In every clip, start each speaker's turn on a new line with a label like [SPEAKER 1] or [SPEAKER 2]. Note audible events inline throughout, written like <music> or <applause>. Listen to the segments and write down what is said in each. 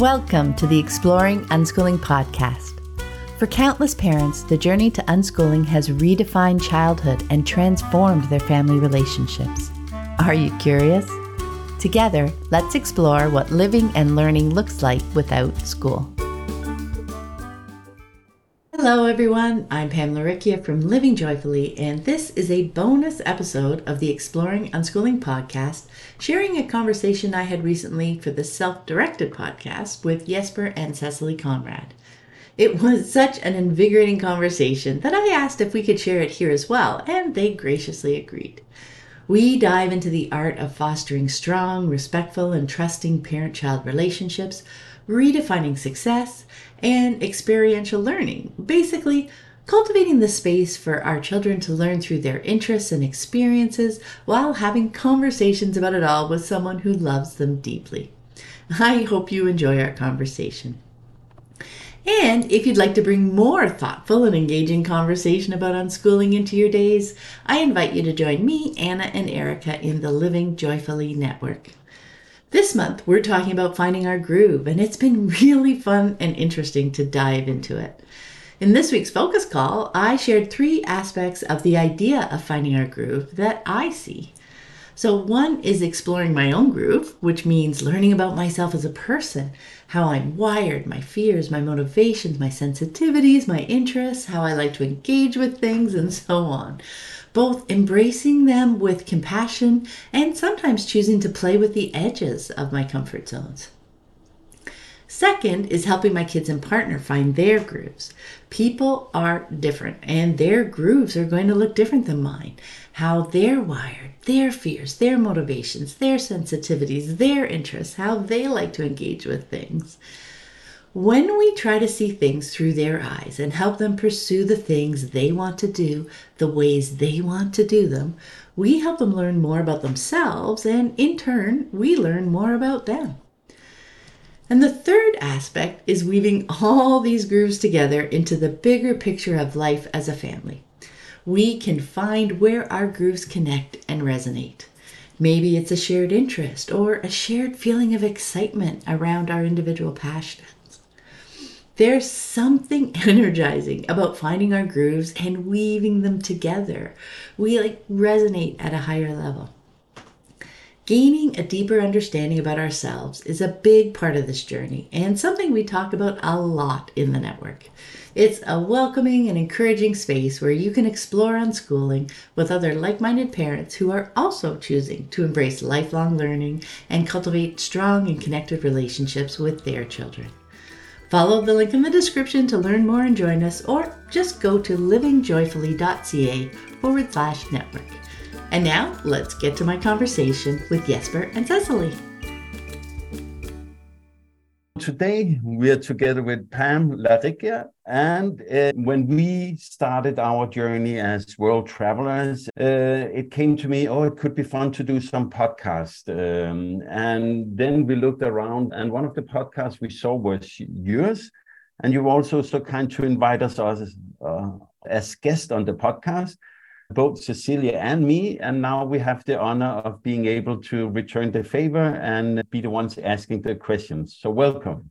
[SPEAKER 1] Welcome to the Exploring Unschooling podcast. For countless parents, the journey to unschooling has redefined childhood and transformed their family relationships. Are you curious? Together, let's explore what living and learning looks like without school. Hello, everyone. I'm Pam Laricchia from Living Joyfully, and this is a bonus episode of the Exploring Unschooling podcast, sharing a conversation I had recently for the self directed podcast with Jesper and Cecilie Conrad. It was such an invigorating conversation that I asked if we could share it here as well, and they graciously agreed. We dive into the art of fostering strong, respectful, and trusting parent child relationships, redefining success, and experiential learning. Basically, cultivating the space for our children to learn through their interests and experiences while having conversations about it all with someone who loves them deeply. I hope you enjoy our conversation. And if you'd like to bring more thoughtful and engaging conversation about unschooling into your days, I invite you to join me, Anna, and Erika in the Living Joyfully Network. This month, we're talking about finding our groove, and it's been really fun and interesting to dive into it. In this week's focus call, I shared three aspects of the idea of finding our groove that I see. So, one is exploring my own groove, which means learning about myself as a person, how I'm wired, my fears, my motivations, my sensitivities, my interests, how I like to engage with things, and so on both embracing them with compassion and sometimes choosing to play with the edges of my comfort zones. Second is helping my kids and partner find their grooves. People are different and their grooves are going to look different than mine. How they're wired, their fears, their motivations, their sensitivities, their interests, how they like to engage with things. When we try to see things through their eyes and help them pursue the things they want to do the ways they want to do them, we help them learn more about themselves, and in turn, we learn more about them. And the third aspect is weaving all these grooves together into the bigger picture of life as a family. We can find where our grooves connect and resonate. Maybe it's a shared interest or a shared feeling of excitement around our individual passions. There's something <laughs> energizing about finding our grooves and weaving them together. We like resonate at a higher level. Gaining a deeper understanding about ourselves is a big part of this journey and something we talk about a lot in the network. It's a welcoming and encouraging space where you can explore unschooling with other like minded parents who are also choosing to embrace lifelong learning and cultivate strong and connected relationships with their children. Follow the link in the description to learn more and join us, or just go to livingjoyfully.ca forward slash network. And now let's get to my conversation with Jesper and Cecilie.
[SPEAKER 2] Today we are together with Pam Laricchia, and uh, when we started our journey as world travelers, uh, it came to me, oh, it could be fun to do some podcast. Um, and then we looked around, and one of the podcasts we saw was yours, and you were also so kind to invite us as, uh, as guest on the podcast both Cecilie and me. And now we have the honor of being able to return the favor and be the ones asking the questions. So, welcome.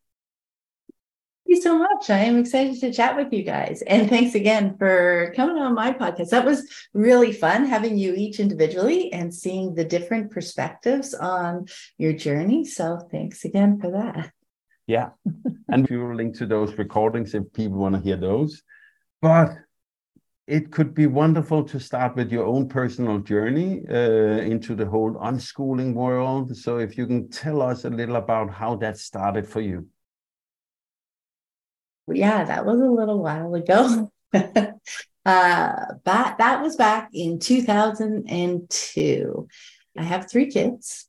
[SPEAKER 1] Thank you so much. I am excited to chat with you guys. And thanks again for coming on my podcast. That was really fun having you each individually and seeing the different perspectives on your journey. So, thanks again for that.
[SPEAKER 2] Yeah. and we will link to those recordings if people want to hear those. But it could be wonderful to start with your own personal journey uh, into the whole unschooling world. So, if you can tell us a little about how that started for you.
[SPEAKER 1] Yeah, that was a little while ago. <laughs> uh, but that was back in 2002. I have three kids.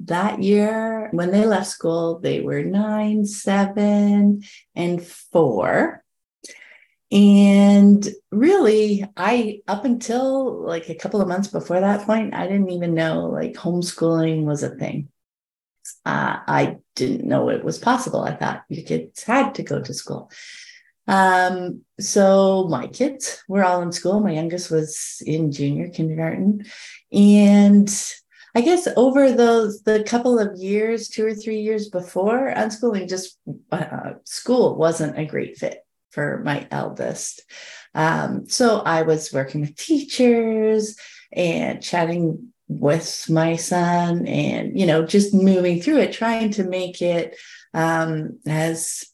[SPEAKER 1] That year, when they left school, they were nine, seven, and four and really, I, up until like a couple of months before that point, I didn't even know like homeschooling was a thing. Uh, I didn't know it was possible. I thought your kids had to go to school. Um, so my kids were all in school. My youngest was in junior kindergarten. And I guess over those the couple of years, two or three years before unschooling, just uh, school wasn't a great fit for my eldest. Um, so I was working with teachers and chatting with my son and you know just moving through it trying to make it um as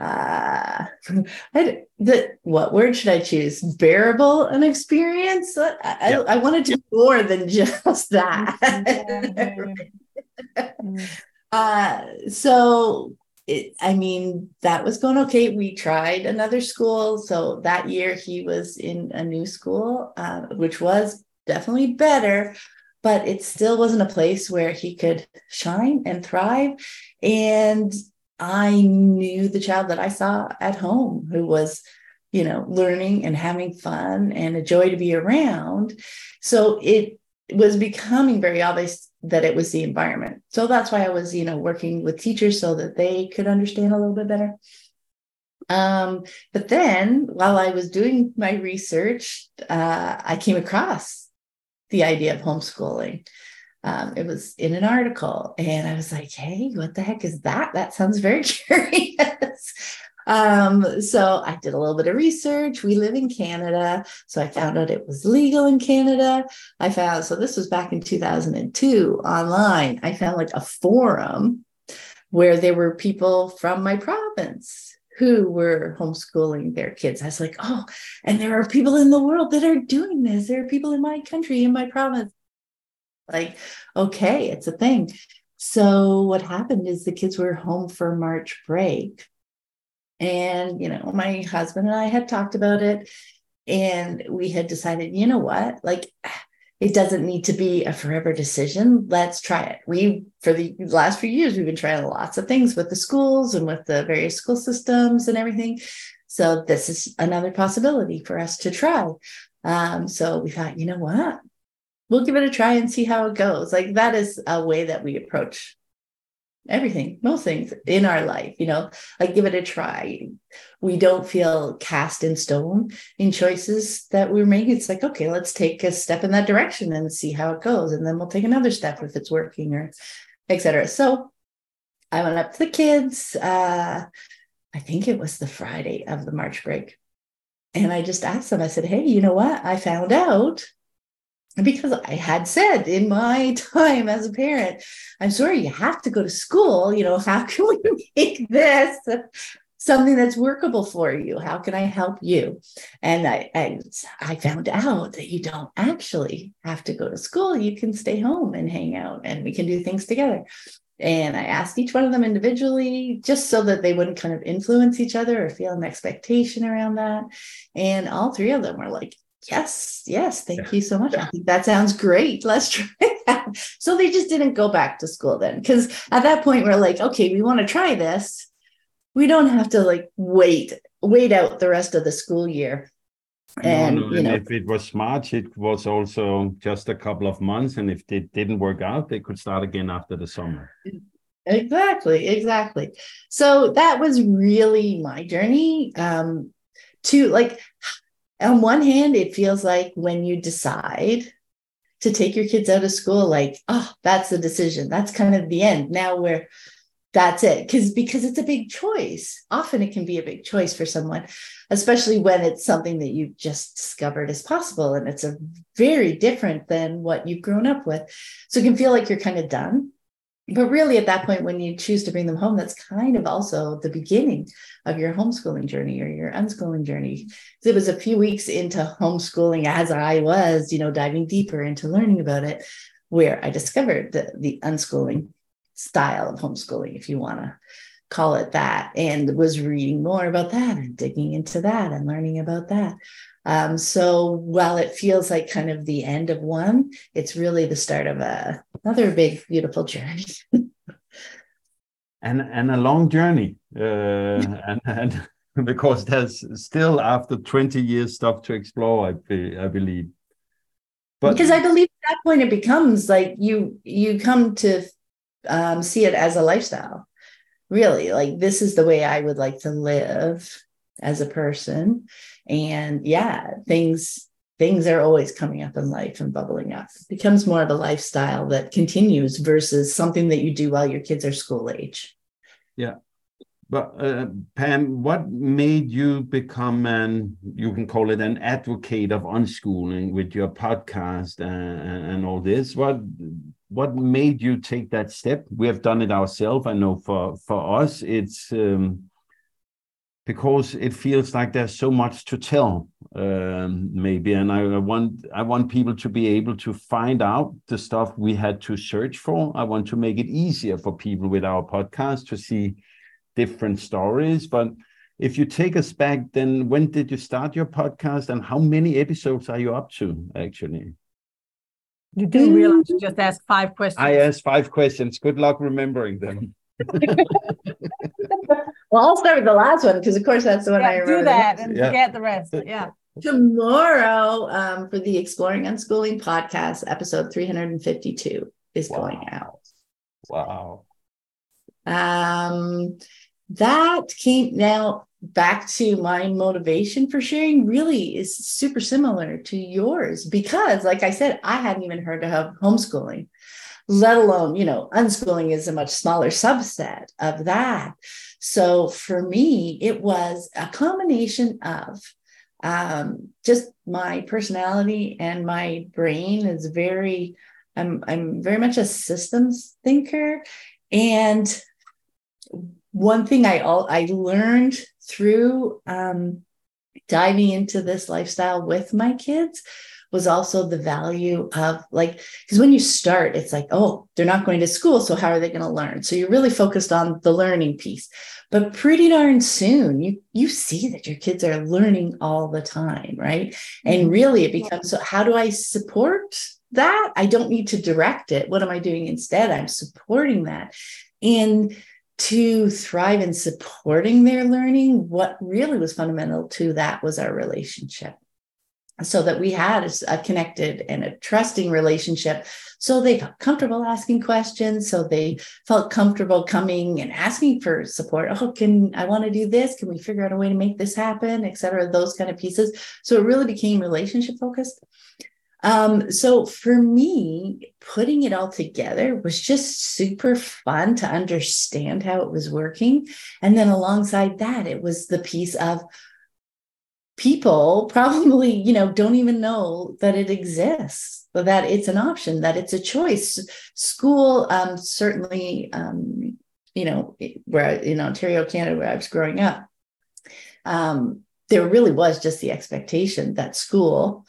[SPEAKER 1] uh <laughs> I, the what word should i choose? Bearable an experience? I, yeah. I, I wanted to do more than <laughs> just that. <laughs> Uh so it, I mean, that was going okay. We tried another school. So that year he was in a new school, uh, which was definitely better, but it still wasn't a place where he could shine and thrive. And I knew the child that I saw at home who was, you know, learning and having fun and a joy to be around. So it was becoming very obvious that it was the environment. So that's why I was, you know, working with teachers so that they could understand a little bit better. Um, but then while I was doing my research, uh, I came across the idea of homeschooling. Um, it was in an article, and I was like, hey, what the heck is that? That sounds very <laughs> curious. Um, so I did a little bit of research. We live in Canada. So I found out it was legal in Canada. I found, so this was back in 2002 online. I found like a forum where there were people from my province who were homeschooling their kids. I was like, oh, and there are people in the world that are doing this. There are people in my country, in my province. Like, okay, it's a thing. So what happened is the kids were home for March break and, you know, my husband and I had talked about it and we had decided, you know what, like it doesn't need to be a forever decision. Let's try it. We, for the last few years, we've been trying lots of things with the schools and with the various school systems and everything. So this is another possibility for us to try. Um, so we thought, you know what? We'll give it a try and see how it goes. Like that is a way that we approach everything, most things in our life, you know, like give it a try. We don't feel cast in stone in choices that we're making. It's like, okay, let's take a step in that direction and see how it goes. And then we'll take another step if it's working or etc. So I went up to the kids. Uh, I think it was the Friday of the March break. And I just asked them, I said, hey, you know what? I found out because I had said in my <laughs> time as a parent, I'm sorry, you have to go to school. You know, how <laughs> can we make this something that's workable for you? How can I help you? And I, I, I found out that you don't actually have to go to school. You can stay home and hang out and we can do things together. And I asked each one of them individually just so that they wouldn't kind of influence each other or feel an expectation around that. And all three of them were like, Yes, yes. Thank yeah. you so much. Yeah. I think that sounds great. Let's try <laughs> that. So they just didn't go back to school then. Because at that point, we're like, okay, we want to try this. We don't have to like wait, wait out the rest of the school year.
[SPEAKER 2] And, no, no. you know, if it was March, it was also just a couple of months. And if it didn't work out, they could start again after the summer.
[SPEAKER 1] Exactly, exactly. So that was really my journey um, to like on one hand, it feels like when you decide to take your kids out of school, like, oh, that's the decision. That's kind of the end. Now we're that's it. Because because it's a big choice. Often it can be a big choice for someone, especially when it's something that you've just discovered is possible. And it's a very different than what you've grown up with. So it can feel like you're kind of done but really at that point when you choose to bring them home that's kind of also the beginning of your homeschooling journey or your unschooling journey. It was a few weeks into homeschooling as i was you know diving deeper into learning about it where i discovered the, the unschooling style of homeschooling if you want to call it that and was reading more about that and digging into that and learning about that um, so while it feels like kind of the end of one, it's really the start of a, another big, beautiful journey. <laughs>
[SPEAKER 2] and and a long journey, uh, <laughs> and, and <laughs> because there's still after 20 years stuff to explore, I, be, I believe.
[SPEAKER 1] But because I believe at that point it becomes like you you come to um, see it as a lifestyle. Really, like this is the way I would like to live as a person and yeah things things are always coming up in life and bubbling up. It becomes more of a lifestyle that continues versus something that you do while your kids are school age.
[SPEAKER 2] Yeah. But uh, Pam, what made you become an, you can call it an advocate of unschooling with your podcast and, and all this? What what made you take that step? We have done it ourselves. I know for for us, it's um, because it feels like there's so much to tell, um, maybe, and I, I want I want people to be able to find out the stuff we had to search for. I want to make it easier for people with our podcast to see different stories, but if you take us back, then when did you start your podcast and how many episodes are you up to actually?
[SPEAKER 3] You do realize you just asked five questions.
[SPEAKER 2] I asked five questions. Good luck remembering them. <laughs>
[SPEAKER 1] well, I'll start with the last one because, of course, that's the one
[SPEAKER 3] yeah,
[SPEAKER 1] I remember.
[SPEAKER 3] Do that and yeah. forget the rest. Yeah. <laughs>
[SPEAKER 1] Tomorrow, um, for the Exploring Unschooling podcast, episode 352 is wow. going out.
[SPEAKER 2] Wow.
[SPEAKER 1] Um, that came now back to my motivation for sharing really is super similar to yours because like i said i hadn't even heard of homeschooling let alone you know unschooling is a much smaller subset of that. So for me it was a combination of um, just my personality and my brain is very i'm i'm very much a systems thinker and one thing I all I learned through um, diving into this lifestyle with my kids was also the value of like because when you start it's like oh they're not going to school so how are they going to learn? So you're really focused on the learning piece. But pretty darn soon you you see that your kids are learning all the time right? And mm-hmm. really it becomes so how do i support that? I don't need to direct it. What am i doing instead? I'm supporting that. And to thrive in supporting their learning, what really was fundamental to that was our relationship. So that we had a connected and a trusting relationship. So they felt comfortable asking questions. So they felt comfortable coming and asking for support. Oh, can I want to do this? Can we figure out a way to make this happen, et cetera? Those kind of pieces. So it really became relationship focused. Um, so for me, putting it all together was just super fun to understand how it was working. And then alongside that, it was the piece of people probably, you know, don't even know that it exists, that it's an option, that it's a choice. School, um, certainly, um, you know, where in Ontario, Canada, where I was growing up, um, there really was just the expectation that school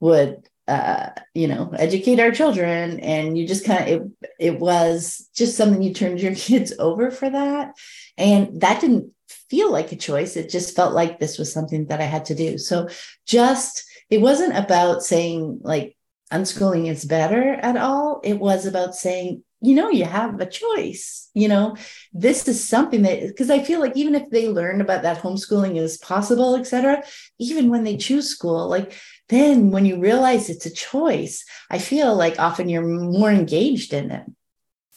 [SPEAKER 1] would uh, you know, educate our children. And you just kind of, it, it was just something you turned your <laughs> kids over for that. And that didn't feel like a choice. It just felt like this was something that I had to do. So just, it wasn't about saying like unschooling is better at all. It was about saying, you know, you have a choice. You know, this is something that because I feel like even if they learn about that homeschooling is possible, et cetera, even when they choose school, like then when you realize it's a choice, I feel like often you're more engaged in it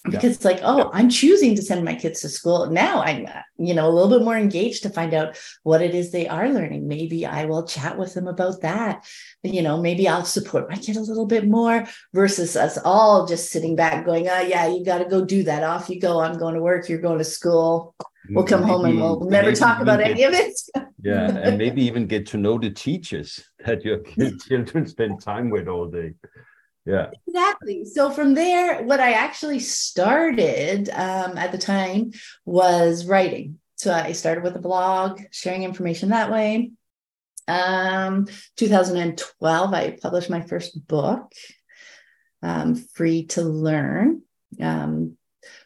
[SPEAKER 1] because yeah. it's like oh i'm choosing to send my kids to school. Now i'm you know a little bit more engaged to find out what it is they are learning. Maybe i will chat with them about that. You know maybe i'll support my kid a little bit more versus us all just sitting back going oh yeah you got to go do that. Off you go. I'm going to work. You're going to school. We'll come maybe, home and we'll never talk about get, any of it.
[SPEAKER 2] Yeah and <laughs> maybe even get to know the teachers <laughs> that your <laughs> kids, children spend time with all day yeah.
[SPEAKER 1] Exactly. So from there what i actually started um, at the time was writing. So i started with a blog sharing information that way. Um, 2012 i published my first book um, free to learn. Um,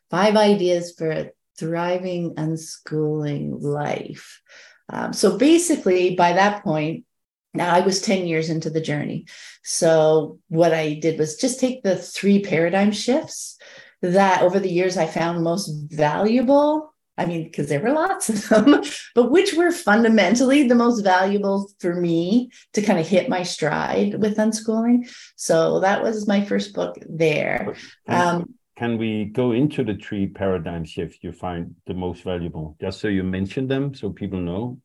[SPEAKER 1] five ideas for a thriving unschooling life. Um, so basically by that point now I was 10 years into the journey. So what I did was just take the three paradigm shifts that over the years I found most valuable. I mean, because there were lots of them, <laughs> but which were fundamentally the most valuable for me to kind of hit my stride with unschooling. So that was my first book there. Um,
[SPEAKER 2] can we go into the three paradigm shifts you find the most valuable? Just so you mention them so people know.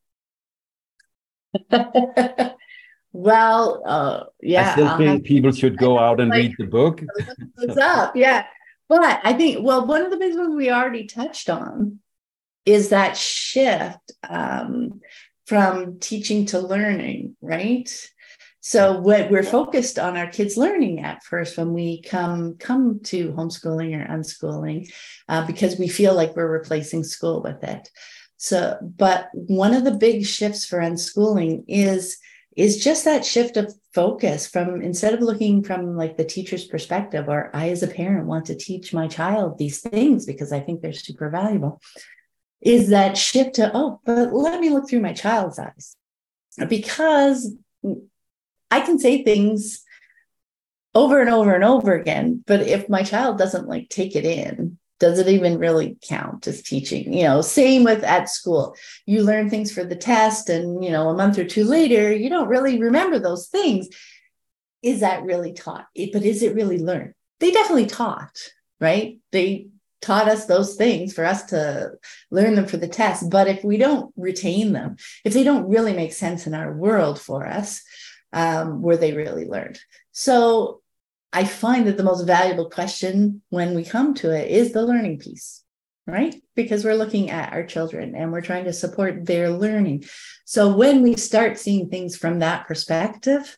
[SPEAKER 2] <laughs>
[SPEAKER 1] Well, uh, yeah.
[SPEAKER 2] I still
[SPEAKER 1] I'll
[SPEAKER 2] think people should go out and
[SPEAKER 1] like-
[SPEAKER 2] read the book. <laughs>
[SPEAKER 1] What's up? Yeah. But I think, well, one of the big ones we already touched on is that shift um, from teaching to learning, right? So what we're focused on our kids learning at first when we come come to homeschooling or unschooling, uh, because we feel like we're replacing school with it. So, but one of the big shifts for unschooling is is just that shift of focus from instead of looking from like the teacher's perspective or i as a parent want to teach my child these things because i think they're super valuable is that shift to oh but let me look through my child's eyes. Because i can say things over and over and over again but if my child doesn't like take it in does it even really count as teaching? You know same with at school. You learn things for the test and you know a month or two later you don't really remember those things. Is that really taught? But is it really learned? They definitely taught right? They taught us those things for us to learn them for the test. But if we don't retain them if they don't really make sense in our world for us um, were they really learned. So I find that the most valuable question when we come to it is the learning piece, right? Because we're looking at our children and we're trying to support their learning. So when we start seeing things from that perspective,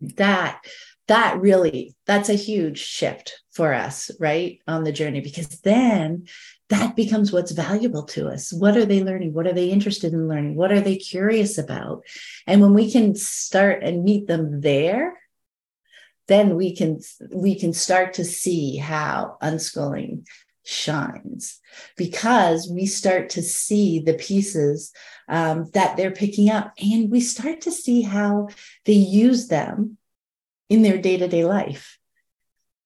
[SPEAKER 1] that that really that's a huge shift for us right on the journey because then that becomes what's valuable to us what are they learning what are they interested in learning what are they curious about and when we can start and meet them there then we can we can start to see how unschooling shines because we start to see the pieces um, that they're picking up and we start to see how they use them in their day-to-day life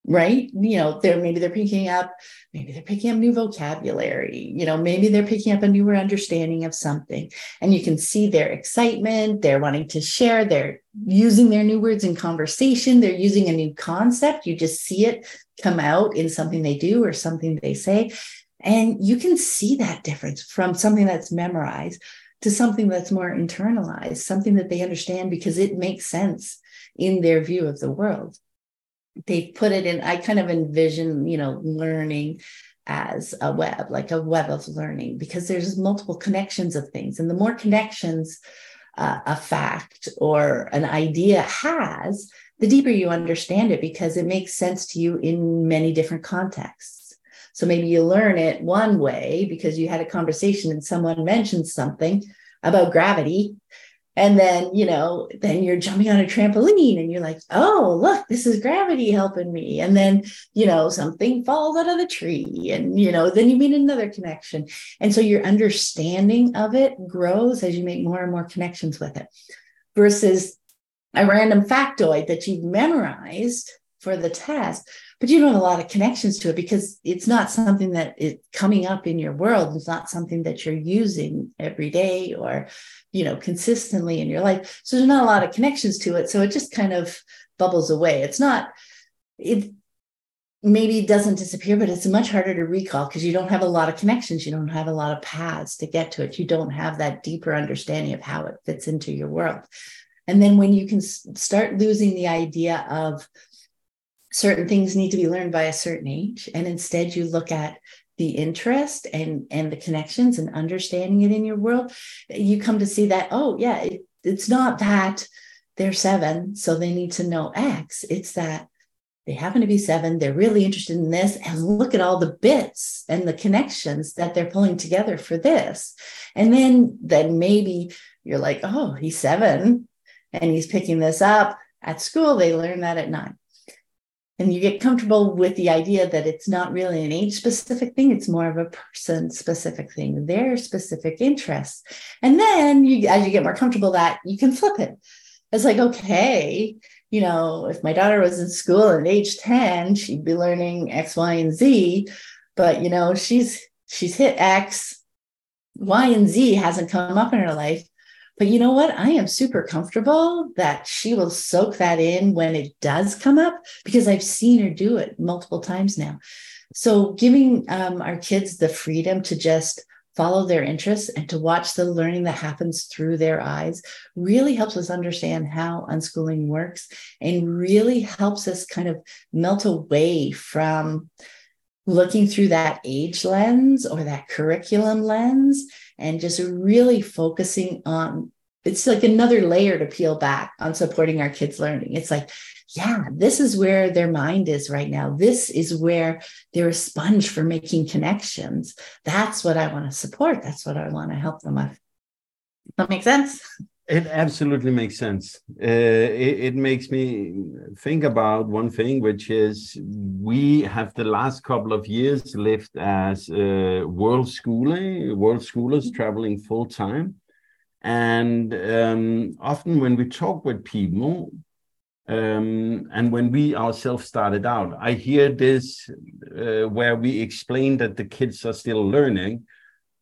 [SPEAKER 1] right? You know they're maybe they're picking up maybe they're picking up new vocabulary you know maybe they're picking up a newer understanding of something. And you can see their excitement they're wanting to share they're using their new words in conversation they're using a new concept. You just see it come out in something they do or something they say. And you can see that difference from something that's memorized to something that's more internalized something that they understand because it makes sense in their view of the world they put it in i kind of envision you know learning as a web like a web of learning because there's multiple connections of things. And the more connections uh, a fact or an idea has the deeper you understand it because it makes sense to you in many different contexts. So maybe you learn it one way because you had a conversation and someone mentioned something about gravity and then you know then you're jumping on a trampoline and you're like oh look this is gravity helping me. And then you know something falls out of the tree and you know then you meet another connection. And so your understanding of it grows as you make more and more connections with it versus a random factoid that you've memorized for the test but you don't have a lot of connections to it because it's not something that is coming up in your world it's not something that you're using every day or you know consistently in your life. So there's not a lot of connections to it. So it just kind of bubbles away. It's not it maybe doesn't disappear but it's much harder to recall because you don't have a lot of connections. You don't have a lot of paths to get to it. You don't have that deeper understanding of how it fits into your world. And then when you can start losing the idea of certain things need to be learned by a certain age and instead you look at the interest and and the connections and understanding it in your world you come to see that oh yeah it, it's not that they're seven so they need to know x. It's that they happen to be seven they're really interested in this and look at all the bits and the connections that they're pulling together for this. And then then maybe you're like oh he's seven and he's picking this up. At school they learn that at nine and you get comfortable with the idea that it's not really an age specific thing it's more of a person specific thing their specific interests. And then you as you get more comfortable that you can flip it. It's like okay you know if my daughter was in school at age 10 she'd be learning x y and z but you know she's she's hit x y and z hasn't come up in her life but you know what? I am super comfortable that she will soak that in when it does come up because I've seen her do it multiple times now. So, giving um, our kids the freedom to just follow their interests and to watch the learning that happens through their eyes really helps us understand how unschooling works and really helps us kind of melt away from looking through that age lens or that curriculum lens and just really focusing on it's like another layer to peel back on supporting our kids learning. It's like yeah this is where their mind is right now. This is where they're a sponge for making connections. That's what i want to support. That's what i want to help them with. That makes sense
[SPEAKER 2] it absolutely makes sense. Uh, it, it, makes me think about one thing, which is we have the last couple of years lived as uh, world schooling, world schoolers traveling full time. And um, often when we talk with people, um, and when we ourselves started out, I hear this uh, where we explain that the kids are still learning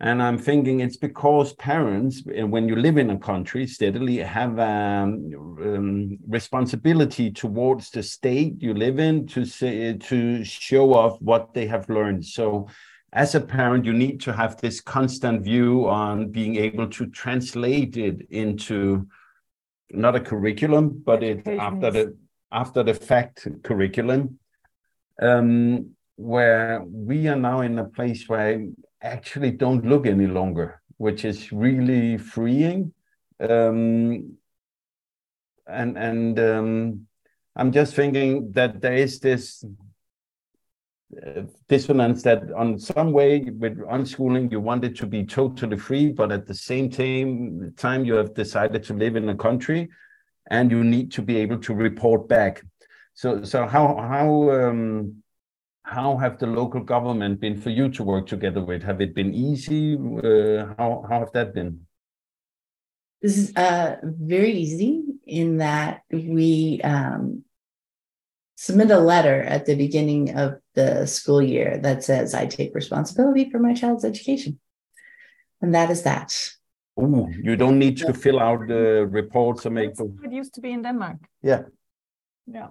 [SPEAKER 2] and I'm thinking it's because parents, when you live in a country, steadily have um, um, responsibility towards the state you live in to say, to show off what they have learned. So, as a parent, you need to have this constant view on being able to translate it into not a curriculum, but it after the after the fact curriculum. Um, where we are now in a place where actually don't look any longer, which is really freeing. Um, and and um, I'm just thinking that there is this uh, dissonance that on some way with unschooling you want it to be totally free but at the same time time you have decided to live in a country and you need to be able to report back so so how how um, how have the local government been for you to work together with? Have it been easy? Uh, how, how have that been?
[SPEAKER 1] This is uh, very easy in that we um, submit a letter at the beginning of the school year that says, I take responsibility for my child's education. And that is that.
[SPEAKER 2] Oh, you don't need to fill out the reports or make.
[SPEAKER 3] It used to be in Denmark.
[SPEAKER 2] Yeah.
[SPEAKER 3] Yeah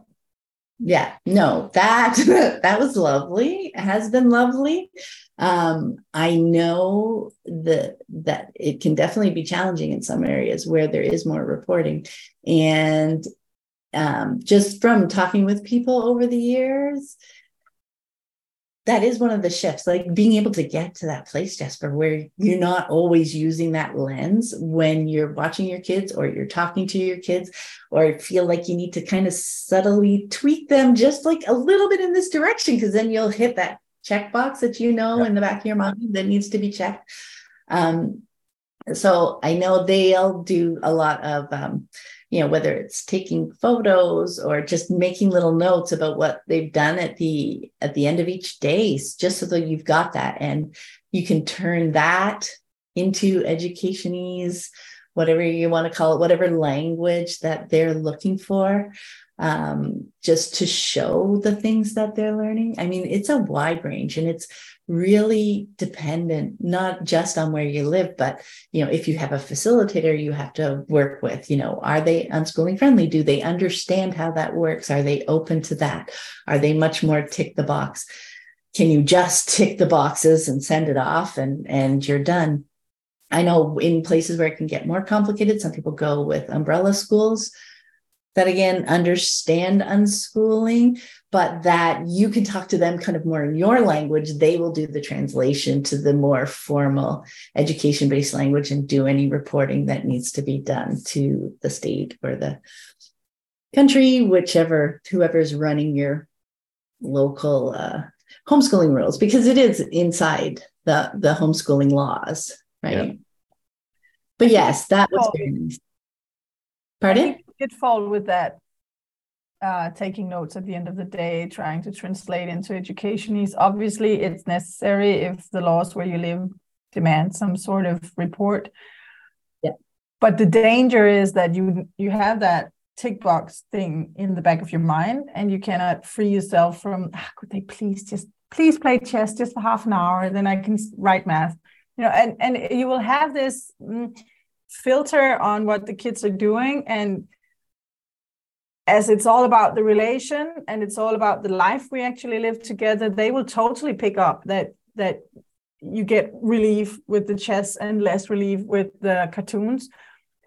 [SPEAKER 1] yeah no that <laughs> that was lovely it has been lovely. Um, i know that that it can definitely be challenging in some areas where there is more reporting. And um, just from talking with people over the years that is one of the shifts like being able to get to that place jesper where you're not always using that lens when you're watching your kids or you're talking to your kids or feel like you need to kind of subtly tweak them just like a little bit in this direction because then you'll hit that checkbox that you know in the back of your mind that needs to be checked. Um, so i know they'll do a lot of um, you know whether it's taking photos or just making little notes about what they've done at the at the end of each day just so that you've got that. And you can turn that into educationese whatever you want to call it whatever language that they're looking for um, just to show the things that they're learning. I mean it's a wide range and it's really dependent not just on where you live but you know if you have a facilitator you have to work with you know are they unschooling friendly? Do they understand how that works? Are they open to that? Are they much more tick the box? Can you just tick the boxes and send it off and and you're done? I know in places where it can get more complicated some people go with umbrella schools that again understand unschooling but that you can talk to them kind of more in your language they will do the translation to the more formal education based language and do any reporting that needs to be done to the state or the country whichever whoever's running your local uh, homeschooling rules because it is inside the the homeschooling laws right? Yeah. but yes that was very nice. Pardon?
[SPEAKER 3] Did fall with that uh, taking notes at the end of the day, trying to translate into educationese. Obviously, it's necessary if the laws where you live demand some sort of report.
[SPEAKER 1] Yeah.
[SPEAKER 3] But the danger is that you you have that tick box thing in the back of your mind, and you cannot free yourself from. Ah, could they please just please play chess just for half an hour, then I can write math. You know, and and you will have this mm, filter on what the kids are doing and as it's all about the relation and it's all about the life we actually live together they will totally pick up that that you get relief with the chess and less relief with the cartoons.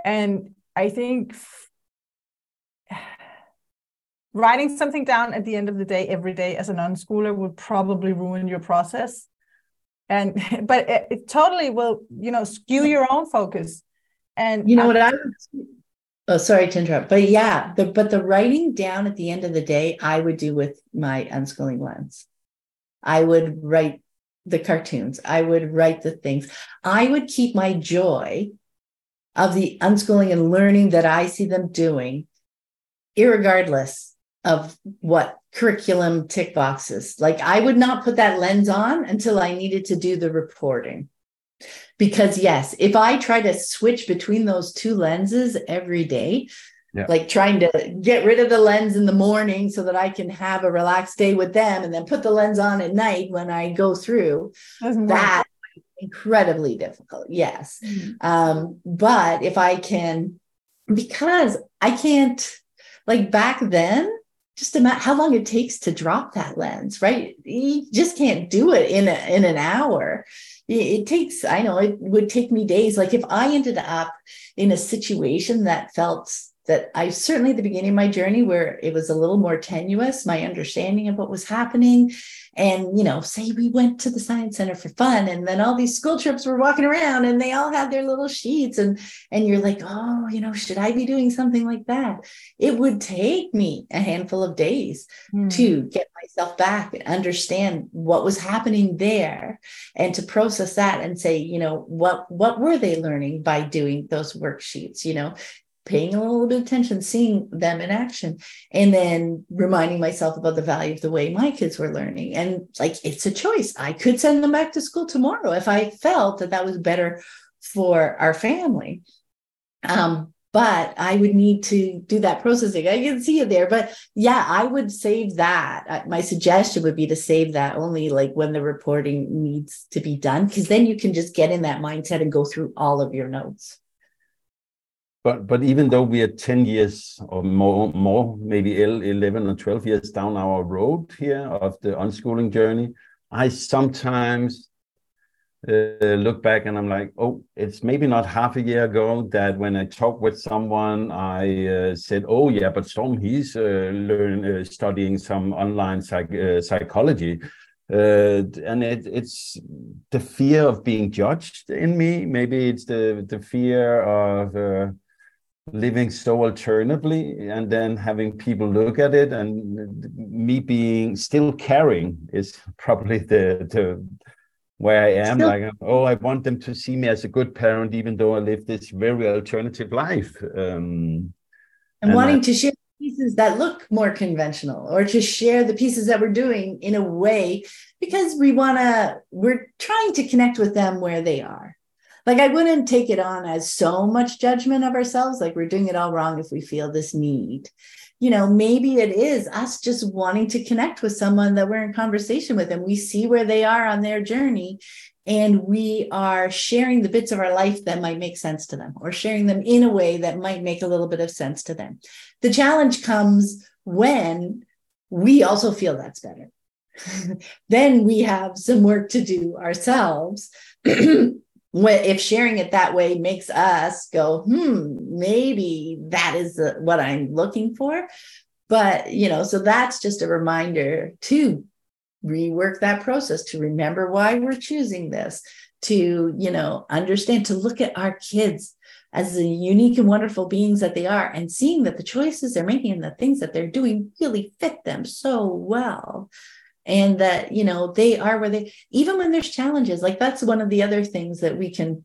[SPEAKER 3] And i think <sighs> writing something down at the end of the day every day as an unschooler would probably ruin your process. And <laughs> but it, it totally will you know skew your own focus. And
[SPEAKER 1] you know what i would oh sorry to interrupt but yeah the but the writing down at the end of the day i would do with my unschooling lens i would write the cartoons i would write the things i would keep my joy of the unschooling and learning that i see them doing irregardless of what curriculum tick boxes. Like I would not put that lens on until I needed to do the reporting. Because, yes, if I try to switch between those two lenses every day, yeah. like trying to get rid of the lens in the morning so that I can have a relaxed day with them and then put the lens on at night when I go through, that incredibly difficult. Yes. Mm-hmm. Um, but if I can, because I can't, like back then, just imagine how long it takes to drop that lens, right? You just can't do it in a, in an hour. It takes, I know it would take me days. Like if I ended up in a situation that felt that I certainly at the beginning of my journey where it was a little more tenuous, my understanding of what was happening. And, you know, say we went to the science center for fun and then all these school trips were walking around and they all had their little sheets and and you're like, oh, you know, should I be doing something like that? It would take me a handful of days mm. to get myself back and understand what was happening there and to process that and say, you know, what what were they learning by doing those worksheets? You know, paying a little bit of attention, seeing them in action, and then reminding myself about the value of the way my kids were learning. And like, it's a choice. I could send them back to school tomorrow if I felt that that was better for our family. Um, but I would need to do that processing. I can see it there, but yeah, I would save that. My suggestion would be to save that only like when the reporting needs to be done, because then you can just get in that mindset and go through all of your notes
[SPEAKER 2] but but even though we are 10 years or more maybe 11 or 12 years down our road here of the unschooling journey i sometimes uh, look back and i'm like oh it's maybe not half a year ago that when i talked with someone i uh, said oh yeah but Storm he's uh, uh, studying some online psych uh, psychology. Uh, and it, it's the fear of being judged in me. Maybe it's the the fear of living so alternatively and then having people look at it and me being still caring is probably the the where I am. Still, like oh I want them to see me as a good parent even though I live this very alternative life um,
[SPEAKER 1] and, and wanting I, to share pieces that look more conventional or to share the pieces that we're doing in a way because we want to we're trying to connect with them where they are like I wouldn't take it on as so much judgment of ourselves, like we're doing it all wrong if we feel this need. You know, maybe it is us just wanting to connect with someone that we're in conversation with and we see where they are on their journey and we are sharing the bits of our life that might make sense to them or sharing them in a way that might make a little bit of sense to them. The challenge comes when we also feel that's better. <laughs> then we have some work to do ourselves <clears throat> when, if sharing it that way makes us go, hmm, maybe that is the, what I'm looking for. But, you know, so that's just a reminder to rework that process, to remember why we're choosing this, to, you know, understand, to look at our kids as the unique and wonderful beings that they are and seeing that the choices they're making and the things that they're doing really fit them so well and that you know they are where they even when there's challenges like that's one of the other things that we can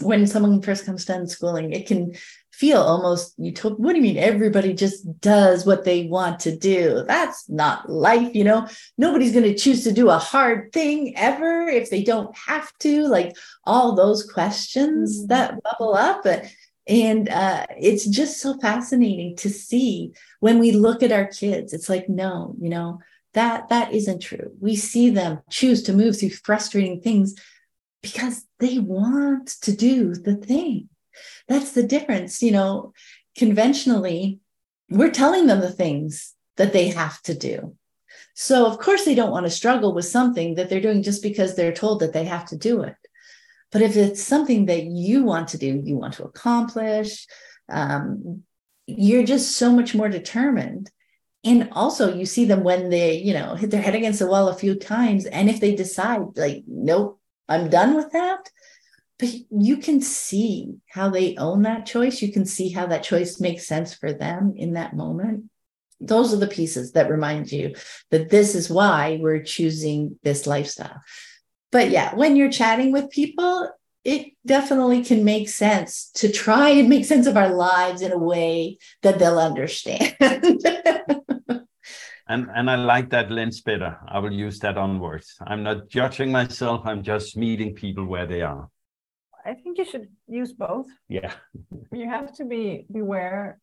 [SPEAKER 1] when someone first comes to unschooling it can feel almost you told what do you mean everybody just does what they want to do? That's not life you know? Nobody's going to choose to do a hard thing ever if they don't have to like all those questions mm-hmm. that bubble up. And uh, it's just so fascinating to see when we look at our kids it's like no you know that that isn't true we see them choose to move through frustrating things because they want to do the thing that's the difference you know conventionally we're telling them the things that they have to do So, of course, they don't want to struggle with something that they're doing just because they're told that they have to do it. But if it's something that you want to do, you want to accomplish, um, you're just so much more determined. And also, you see them when they, you know, hit their head against the wall a few times. And if they decide, like, nope, I'm done with that, but you can see how they own that choice. You can see how that choice makes sense for them in that moment. Those are the pieces that remind you that this is why we're choosing this lifestyle. But yeah, when you're chatting with people, it definitely can make sense to try and make sense of our lives in a way that they'll understand. <laughs>
[SPEAKER 2] and and I like that lens better. I will use that onwards. I'm not judging myself. I'm just meeting people where they are.
[SPEAKER 3] I think you should use both.
[SPEAKER 2] Yeah.
[SPEAKER 3] you have to be beware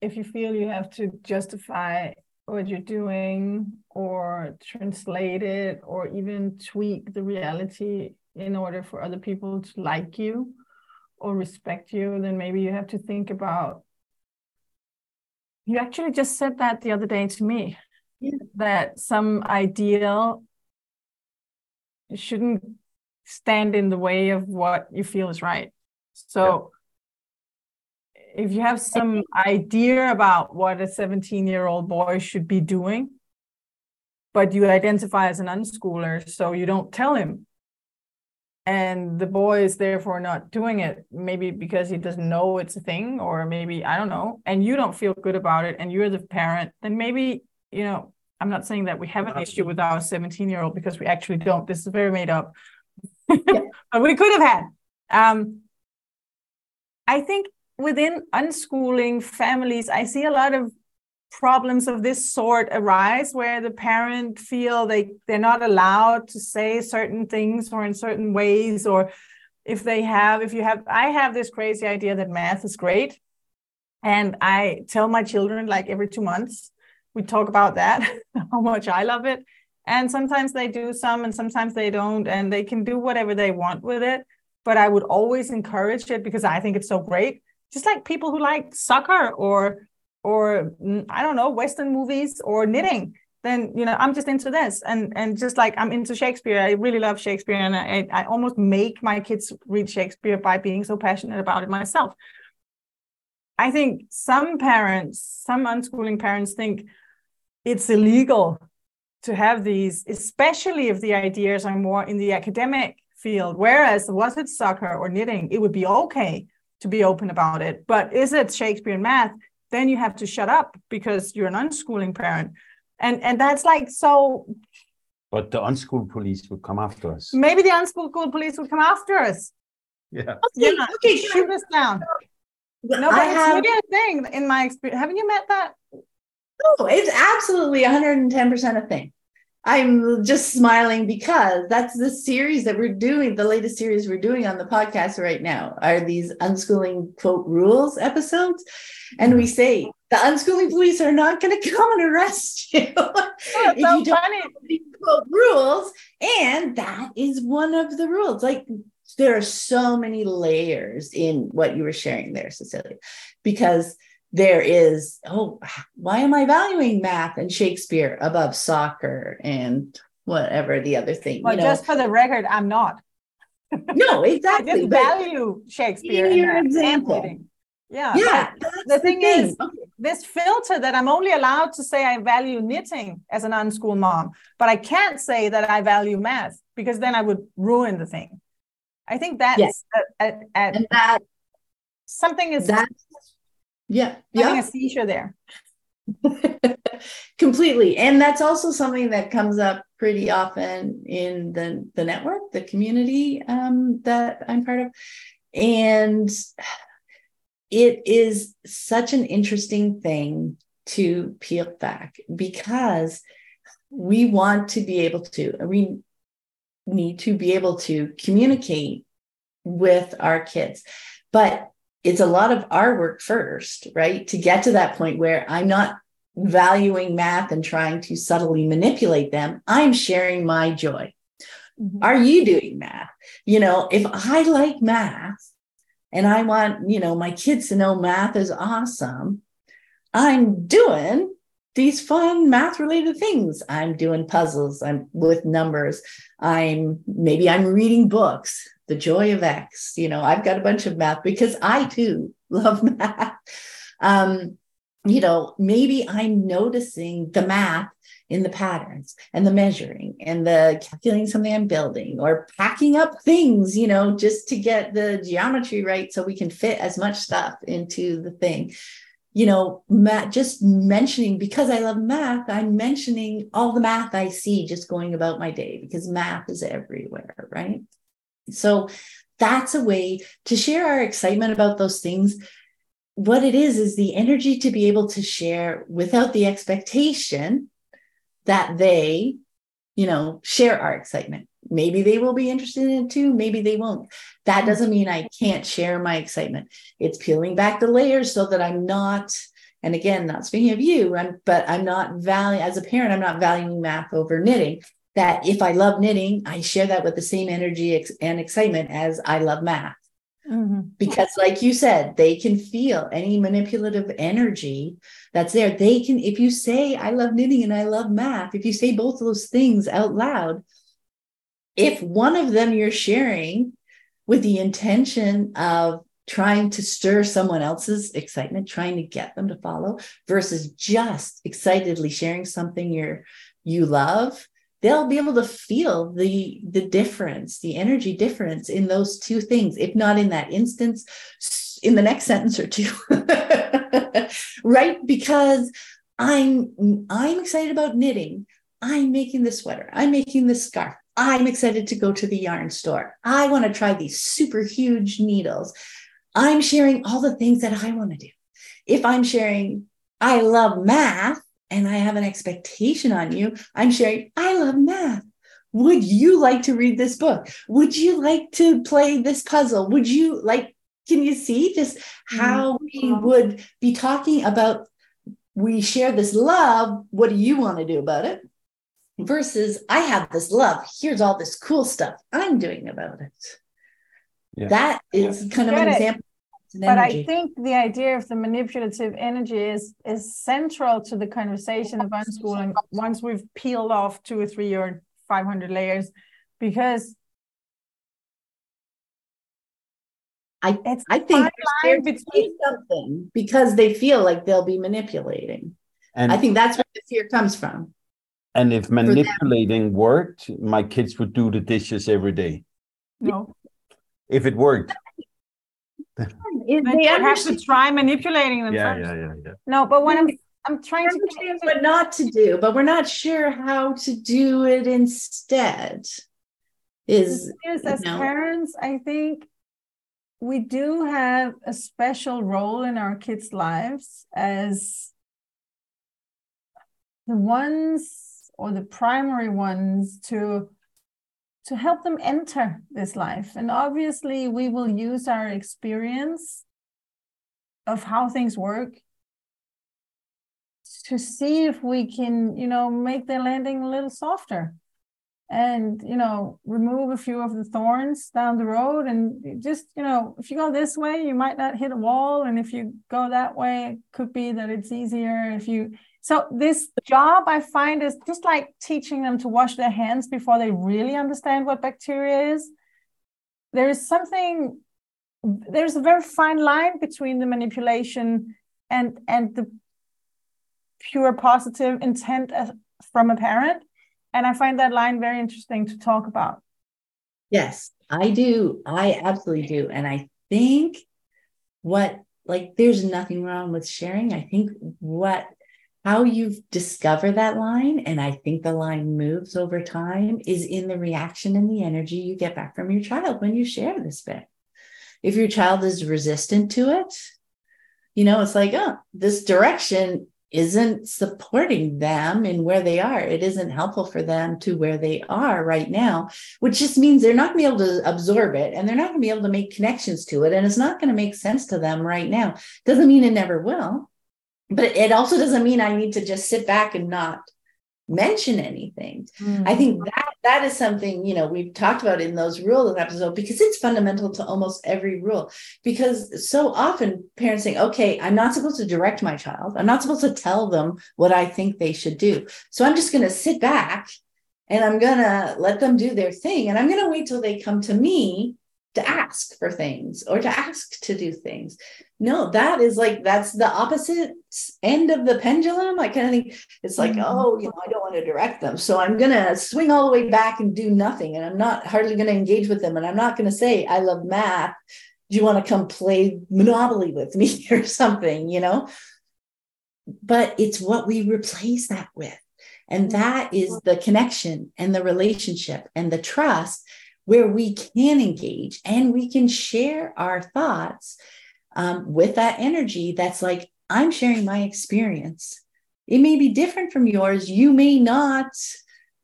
[SPEAKER 3] if you feel you have to justify what you're doing or translate it or even tweak the reality in order for other people to like you or respect you, then maybe you have to think about. You actually just said that the other day to me yeah. that some ideal shouldn't stand in the way of what you feel is right. So if you have some idea about what a 17 year old boy should be doing, but you identify as an unschooler, so you don't tell him. And the boy is therefore not doing it, maybe because he doesn't know it's a thing, or maybe, I don't know, and you don't feel good about it, and you're the parent, then maybe, you know, I'm not saying that we have an issue with our 17 year old because we actually don't. This is very made up. <laughs> but we could have had. Um, I think within unschooling families, I see a lot of problems of this sort arise where the parent feel they they're not allowed to say certain things or in certain ways or if they have if you have i have this crazy idea that math is great. And i tell my children like every two months we talk about that <laughs> how much i love it. And sometimes they do some and sometimes they don't and they can do whatever they want with it. But i would always encourage it because i think it's so great just like people who like soccer or or mm, I don't know Western movies or knitting. Then you know I'm just into this, and and just like I'm into Shakespeare. I really love Shakespeare, and I I almost make my kids read Shakespeare by being so passionate about it myself. I think some parents, some unschooling parents, think it's illegal to have these, especially if the ideas are more in the academic field. Whereas was it soccer or knitting, it would be okay to be open about it. But is it Shakespeare and math? Then you have to shut up because you're an unschooling parent. And and that's like so
[SPEAKER 2] but the unschool police would come after us.
[SPEAKER 3] Maybe the unschool police would come after us.
[SPEAKER 2] Yeah. Okay,
[SPEAKER 3] yeah. okay shoot us down. No, but I it's have, really a thing in my experience. Haven't you met that?
[SPEAKER 1] Oh, it's absolutely 110% a thing. I'm just smiling because that's the series that we're doing. The latest series we're doing on the podcast right now are these unschooling quote rules episodes. And we say the unschooling police are not going <laughs> to come and arrest you <laughs> oh, if so you don't quote rules. And that is one of the rules. Like there are so many layers in what you were sharing there, Cecilie, because there is, oh, why am I valuing math and Shakespeare above soccer and whatever the other thing?
[SPEAKER 3] Well, you know? just for the record, I'm not.
[SPEAKER 1] No, exactly. <laughs>
[SPEAKER 3] I just value Shakespeare.
[SPEAKER 1] In your example.
[SPEAKER 3] Yeah.
[SPEAKER 1] Yeah.
[SPEAKER 3] The thing, thing, is, okay. this filter that I'm only allowed to say I value knitting as an unschool mom, but I can't say that I value math because then I would ruin the thing. I think that's yes. a, a, a, and that something is
[SPEAKER 1] that's yeah.
[SPEAKER 3] Having yeah. a seizure there. <laughs>
[SPEAKER 1] Completely. And that's also something that comes up pretty often in the, the network, the community um, that I'm part of. And it is such an interesting thing to peel back because we want to be able to, we need to be able to communicate with our kids. But it's a lot of our work first, right? To get to that point where I'm not valuing math and trying to subtly manipulate them. I'm sharing my joy. Mm-hmm. Are you doing math? You know, if I like math and I want, you know, my kids to know math is awesome, I'm doing these fun math related things. I'm doing puzzles, I'm with numbers. I'm maybe I'm reading books, The Joy of X. You know, I've got a bunch of math because I too <laughs> love math. Um, you know, maybe I'm noticing the math in the patterns and the measuring and the calculating something I'm building or packing up things, you know, just to get the geometry right so we can fit as much stuff into the thing. You know, math, just mentioning because I love math, I'm mentioning all the math I see just going about my day because math is everywhere, right? So that's a way to share our excitement about those things what it is is the energy to be able to share without the expectation that they, you know, share our excitement. Maybe they will be interested in it too. Maybe they won't. That doesn't mean I can't share my excitement. It's peeling back the layers so that I'm not, and again, not speaking of you, I'm, but I'm not valuing, as a parent, I'm not valuing math over knitting. That if I love knitting, I share that with the same energy and excitement as I love math. Mm-hmm. Because, like you said, they can feel any manipulative energy that's there. They can, if you say, I love knitting and I love math, if you say both of those things out loud, if one of them you're sharing with the intention of trying to stir someone else's excitement, trying to get them to follow, versus just excitedly sharing something you're you love, they'll be able to feel the the difference the energy difference in those two things if not in that instance in the next sentence or two. <laughs> Right? Because i'm i'm excited about knitting. I'm making the sweater. I'm making the scarf. I'm excited to go to the yarn store. I want to try these super huge needles. I'm sharing all the things that i want to do. If i'm sharing i love math and I have an expectation on you, I'm sharing, I love math. Would you like to read this book? Would you like to play this puzzle? Would you like, can you see just how we mm-hmm. would be talking about we share this love? What do you want to do about it? Versus, I have this love. Here's all this cool stuff I'm doing about it. Yeah. That is kind of an it. example
[SPEAKER 3] but I think the idea of the manipulative energy is is central to the conversation of unschooling once we've peeled off two or three or 500 layers, because
[SPEAKER 1] I, I think they're between something because they feel like they'll be manipulating. And I think that's where the fear comes from.
[SPEAKER 2] And if manipulating worked, my kids would do the dishes every day.
[SPEAKER 3] No.
[SPEAKER 2] If it worked
[SPEAKER 3] it, they have to try manipulating them.
[SPEAKER 2] Yeah, yeah, yeah, yeah.
[SPEAKER 3] No, but when I'm I'm trying to
[SPEAKER 1] understand what not to do, but we're not sure how to do it instead. Is,
[SPEAKER 3] is as know. parents, I think we do have a special role in our kids' lives as the ones or the primary ones to to help them enter this life. And obviously, we will use our experience of how things work to see if we can, you know, make the landing a little softer and, you know, remove a few of the thorns down the road. And just, you know, if you go this way, you might not hit a wall. And if you go that way, it could be that it's easier. If you, so this job I find is just like teaching them to wash their hands before they really understand what bacteria is. There is something there's a very fine line between the manipulation and and the pure positive intent as, from a parent and i find that line very interesting to talk about.
[SPEAKER 1] Yes i do. I absolutely do. And i think what like there's nothing wrong with sharing. I think what how you've discovered that line, and I think the line moves over time, is in the reaction and the energy you get back from your child when you share this bit. If your child is resistant to it, you know, it's like, oh, this direction isn't supporting them in where they are. It isn't helpful for them to where they are right now, which just means they're not going to be able to absorb it and they're not going to be able to make connections to it. And it's not going to make sense to them right now. Doesn't mean it never will but it also doesn't mean I need to just sit back and not mention anything.
[SPEAKER 3] Mm.
[SPEAKER 1] I think that that is something, you know, we've talked about in those rules episode because it's fundamental to almost every rule. Because so often parents think, okay, I'm not supposed to direct my child. I'm not supposed to tell them what I think they should do. So I'm just going to sit back and I'm going to let them do their thing. And I'm going to wait till they come to me to ask for things or to ask to do things. No, that is like that's the opposite end of the pendulum. I kind of think it's like, mm-hmm. oh, you know, I don't want to direct them. So I'm gonna swing all the way back and do nothing. And I'm not hardly gonna engage with them. And I'm not gonna say, I love math. Do you want to come play Monopoly with me <laughs> or something, you know? But it's what we replace that with. And mm-hmm. that is the connection and the relationship and the trust where we can engage and we can share our thoughts um, with that energy that's like, I'm sharing my experience. It may be different from yours. You may not,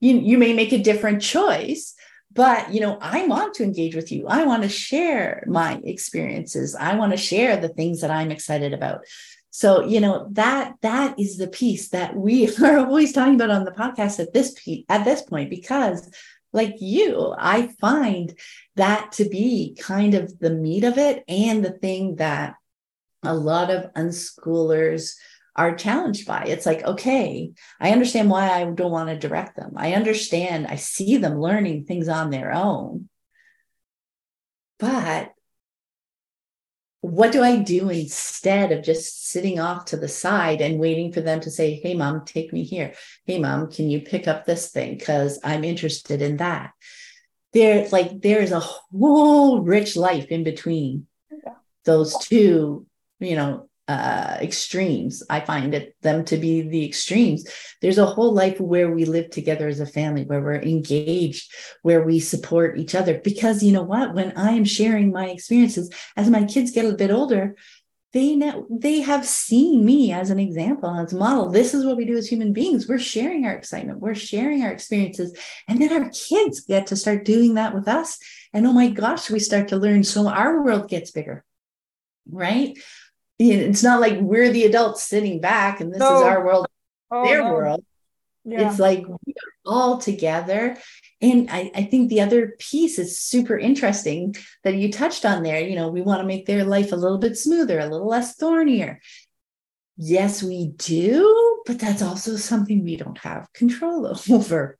[SPEAKER 1] you, you may make a different choice, but you know i want to engage with you i want to share my experiences i want to share the things that i'm excited about so you know that that is the piece that we <laughs> are always talking about on the podcast at this at this point because like you, I find that to be kind of the meat of it and the thing that a lot of unschoolers are challenged by. It's like, okay, I understand why I don't want to direct them. I understand, I see them learning things on their own. But what do I do instead of just sitting off to the side and waiting for them to say, Hey, mom, take me here. Hey, mom, can you pick up this thing? Because I'm interested in that. There, like, there's a whole rich life in between those two, you know, uh, extremes. I find it them to be the extremes. There's a whole life where we live together as a family, where we're engaged, where we support each other. Because you know what? When I am sharing my experiences, as my kids get a bit older, they know they have seen me as an example, as a model. This is what we do as human beings. We're sharing our excitement, we're sharing our experiences, and then our kids get to start doing that with us. And oh my gosh, we start to learn. So our world gets bigger, right? It's not like we're the adults sitting back and this no. is our world, oh, their no. world. Yeah. It's like we are all together. And I, I think the other piece is super interesting that you touched on there. You know, we want to make their life a little bit smoother, a little less thornier. Yes, we do, but that's also something we don't have control <laughs> over.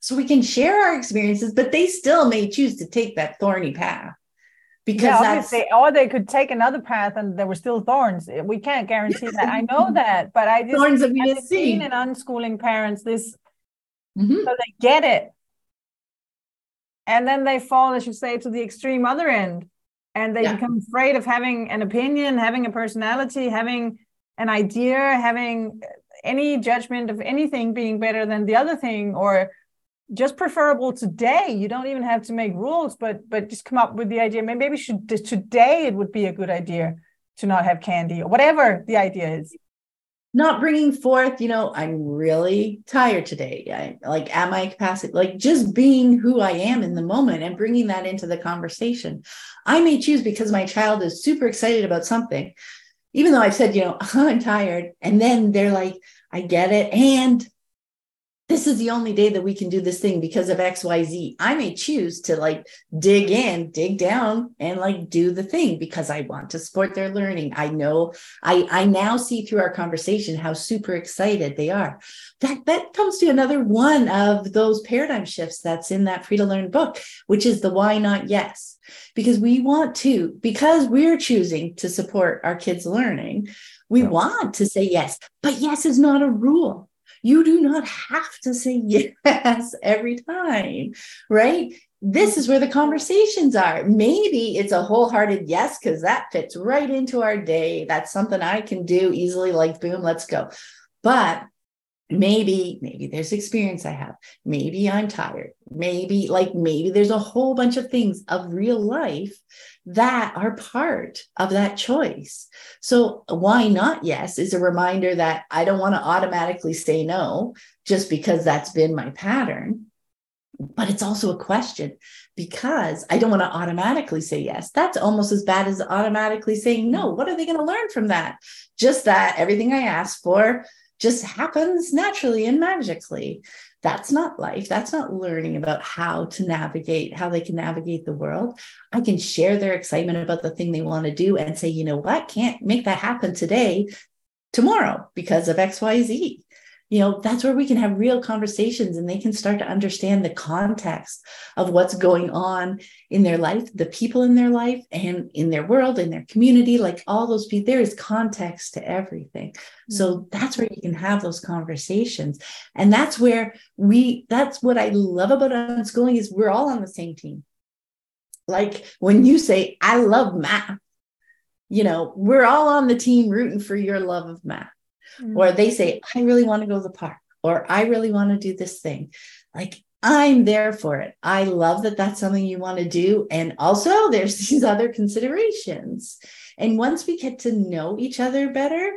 [SPEAKER 1] So we can share our experiences, but they still may choose to take that thorny path
[SPEAKER 3] because yeah, obviously, or they could take another path and there were still thorns. We can't guarantee that. I know that, but I just
[SPEAKER 1] thorns that we
[SPEAKER 3] I've seen in unschooling parents this, mm-hmm. so they get it, and then they fall, as you say, to the extreme other end, and they yeah. become afraid of having an opinion, having a personality, having an idea, having any judgment of anything being better than the other thing, or just preferable today. You don't even have to make rules but but just come up with the idea. Maybe, maybe should today it would be a good idea to not have candy or whatever the idea is.
[SPEAKER 1] Not bringing forth you know i'm really tired today. I, like am i capacity like just being who i am in the moment and bringing that into the conversation. I may choose because my child is super excited about something even though i've said you know <laughs> i'm tired and then they're like i get it and this is the only day that we can do this thing because of xyz i may choose to like dig in dig down and like do the thing because i want to support their learning. I know i i now see through our conversation how super excited they are. That that comes to another one of those paradigm shifts that's in that free to learn book which is the why not yes. Because we want to because we're choosing to support our kids learning we want to say yes. But yes is not a rule you do not have to say <laughs> yes every time, right? This is where the conversations are. Maybe it's a wholehearted yes, because that fits right into our day. That's something I can do easily, like, boom, let's go. But maybe maybe there's experience i have maybe i'm tired maybe like maybe there's a whole bunch of things of real life that are part of that choice so why not yes is a reminder that i don't want to automatically say no just because that's been my pattern but it's also a question because I don't want to automatically say yes. That's almost as bad as automatically saying no. What are they going to learn from that? Just that everything I asked for just happens naturally and magically. That's not life. That's not learning about how to navigate, how they can navigate the world. I can share their excitement about the thing they want to do and say, you know what, can't make that happen today, tomorrow because of XYZ you know that's where we can have real conversations and they can start to understand the context of what's going on in their life the people in their life and in their world in their community like all those people there is context to everything. Mm-hmm. so that's where you can have those conversations. And that's where we that's what i love about unschooling is we're all on the same team. Like when you say i love math you know we're all on the team rooting for your love of math mm-hmm. or they say, I really want to go to the park, or I really want to do this thing. Like, I'm there for it. I love that that's something you want to do. And also, there's <laughs> these other considerations. And once we get to know each other better,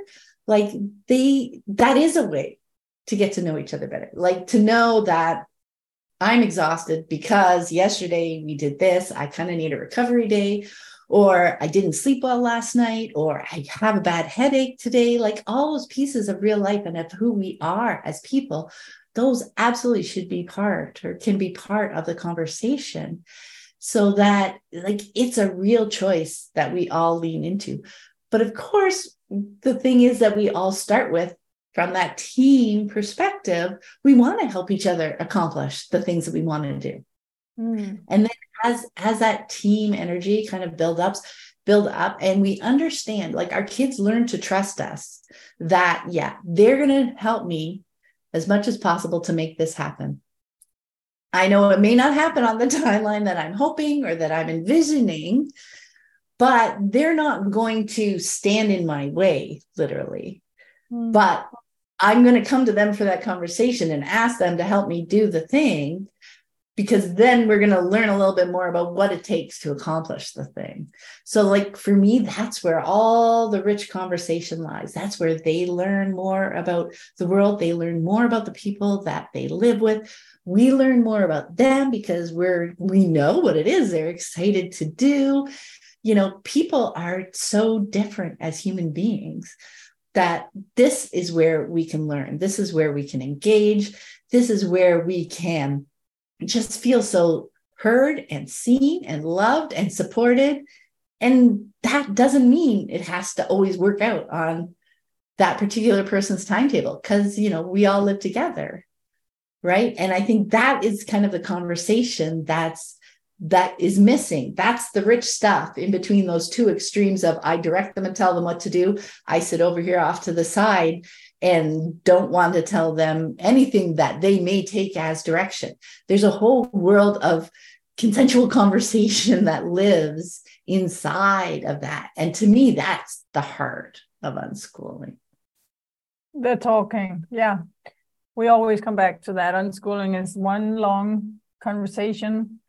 [SPEAKER 1] like they, that is a way to get to know each other better. Like to know that I'm exhausted because yesterday we did this. I kind of need a recovery day, or I didn't sleep well last night, or I have a bad headache today. Like all those pieces of real life and of who we are as people, those absolutely should be part or can be part of the conversation so that like it's a real choice that we all lean into. But of course, the thing is that we all start with from that team perspective, we want to help each other accomplish the things that we want to do. Mm. And then as as that team energy kind of build up build up and we understand like our kids learn to trust us that yeah they're going to help me as much as possible to make this happen i know it may not happen on the <laughs> timeline that i'm hoping or that i'm envisioning but they're not going to stand in my way literally mm. but i'm going to come to them for that conversation and ask them to help me do the thing because then we're going to learn a little bit more about what it takes to accomplish the thing. So, like for me, that's where all the rich conversation lies. That's where they learn more about the world. They learn more about the people that they live with. We learn more about them because we're we know what it is they're excited to do. You know, people are so different as human beings that this is where we can learn. This is where we can engage. This is where we can just feel so heard and seen and loved and supported. And that doesn't mean it has to always work out on that particular person's timetable because, you know, we all live together. Right. And I think that is kind of the conversation that's that is missing. That's the rich stuff in between those two extremes of I direct them and tell them what to do. I sit over here off to the side and don't want to tell them anything that they may take as direction. There's a whole world of consensual <laughs> conversation that lives inside of that. And to me, that's the heart of unschooling.
[SPEAKER 3] The talking, yeah. We always come back to that. Unschooling is one long conversation.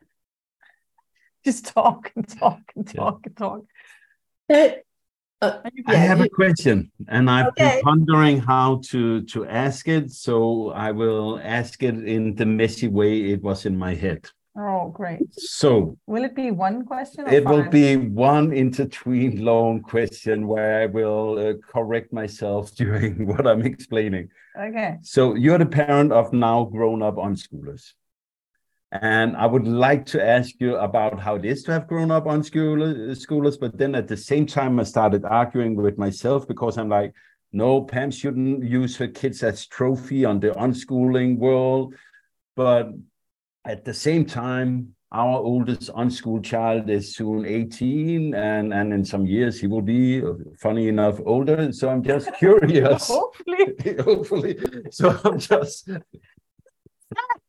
[SPEAKER 3] <laughs> Just talk and talk and talk yeah. and talk.
[SPEAKER 2] It, uh, I have a question, and I've okay. been pondering how to to ask it. So I will ask it in the messy way it was in my head.
[SPEAKER 3] Oh, great!
[SPEAKER 2] So
[SPEAKER 3] will it be one question?
[SPEAKER 2] it five? will be one intertwined long question where I will uh, correct myself <laughs> during what I'm explaining.
[SPEAKER 3] Okay.
[SPEAKER 2] So you're the parent of now grown-up unschoolers. And I would like to ask you about how it is to have grown up unschoolers, but then at the same time, I started arguing with myself because I'm like, no, Pam shouldn't use her kids as trophy on the unschooling world. But at the same time, our oldest unschooled child is soon 18 and, and in some years he will be funny enough older. So i'm just <laughs> curious.
[SPEAKER 3] Hopefully. <laughs>
[SPEAKER 2] Hopefully. So i'm just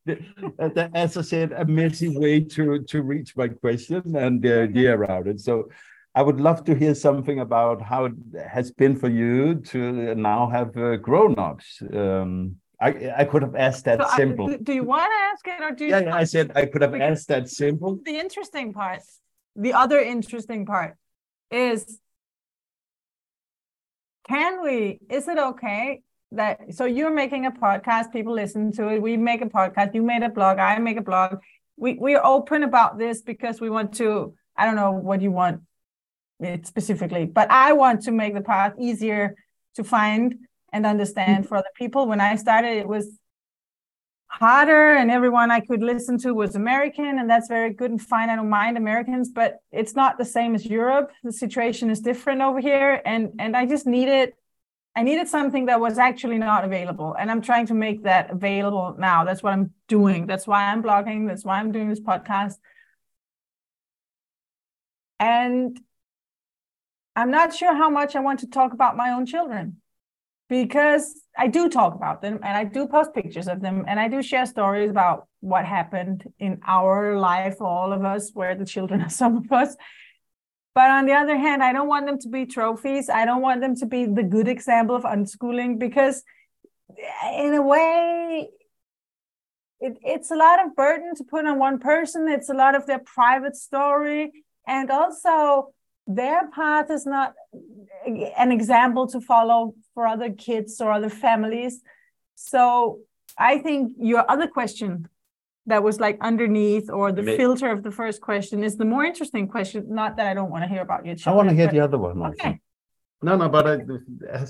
[SPEAKER 2] as I said, a messy way to to reach my question and the idea around it. So I would love to hear something about how it has been for you to now have uh, grown-ups. Um, I, I could have asked that so simple.
[SPEAKER 3] I, do you want to ask it or do you?
[SPEAKER 2] Yeah, yeah I said I could have asked that simple.
[SPEAKER 3] The interesting part, the other interesting part is can we, is it okay that so you're making a podcast people listen to it we make a podcast you made a blog i make a blog we we're open about this because we want to i don't know what you want it specifically but i want to make the path easier to find and understand for other people. When I started, it was harder and everyone I could listen to was American and that's very good and fine. I don't mind Americans, but it's not the same as Europe. The situation is different over here. And and I just needed I needed something that was actually not available. And I'm trying to make that available now. That's what I'm doing. That's why I'm blogging. That's why I'm doing this podcast. And I'm not sure how much I want to talk about my own children because I do talk about them and I do post pictures of them and I do share stories about what happened in our life, all of us, where the children are some of us. But on the other hand, I don't want them to be trophies. I don't want them to be the good example of unschooling because, in a way, it, it's a lot of burden to put on one person. It's a lot of their private story. And also, their path is not an example to follow for other kids or other families. So I think your other question that was like underneath or the Maybe. filter of the first question is the more interesting question. Not that I don't want to hear about your children.
[SPEAKER 2] I want to hear the other one. Also. Okay. No, no, but I,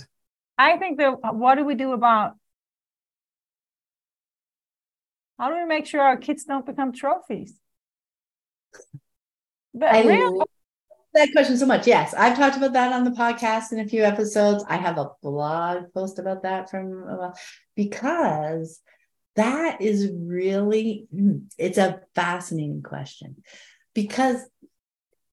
[SPEAKER 3] I think that uh, what do we do about how do we make sure our kids don't become trophies?
[SPEAKER 1] But I really, that question so much. Yes, I've talked about that on the podcast in a few episodes. I have a blog post about that from a while because that is really it's a fascinating question because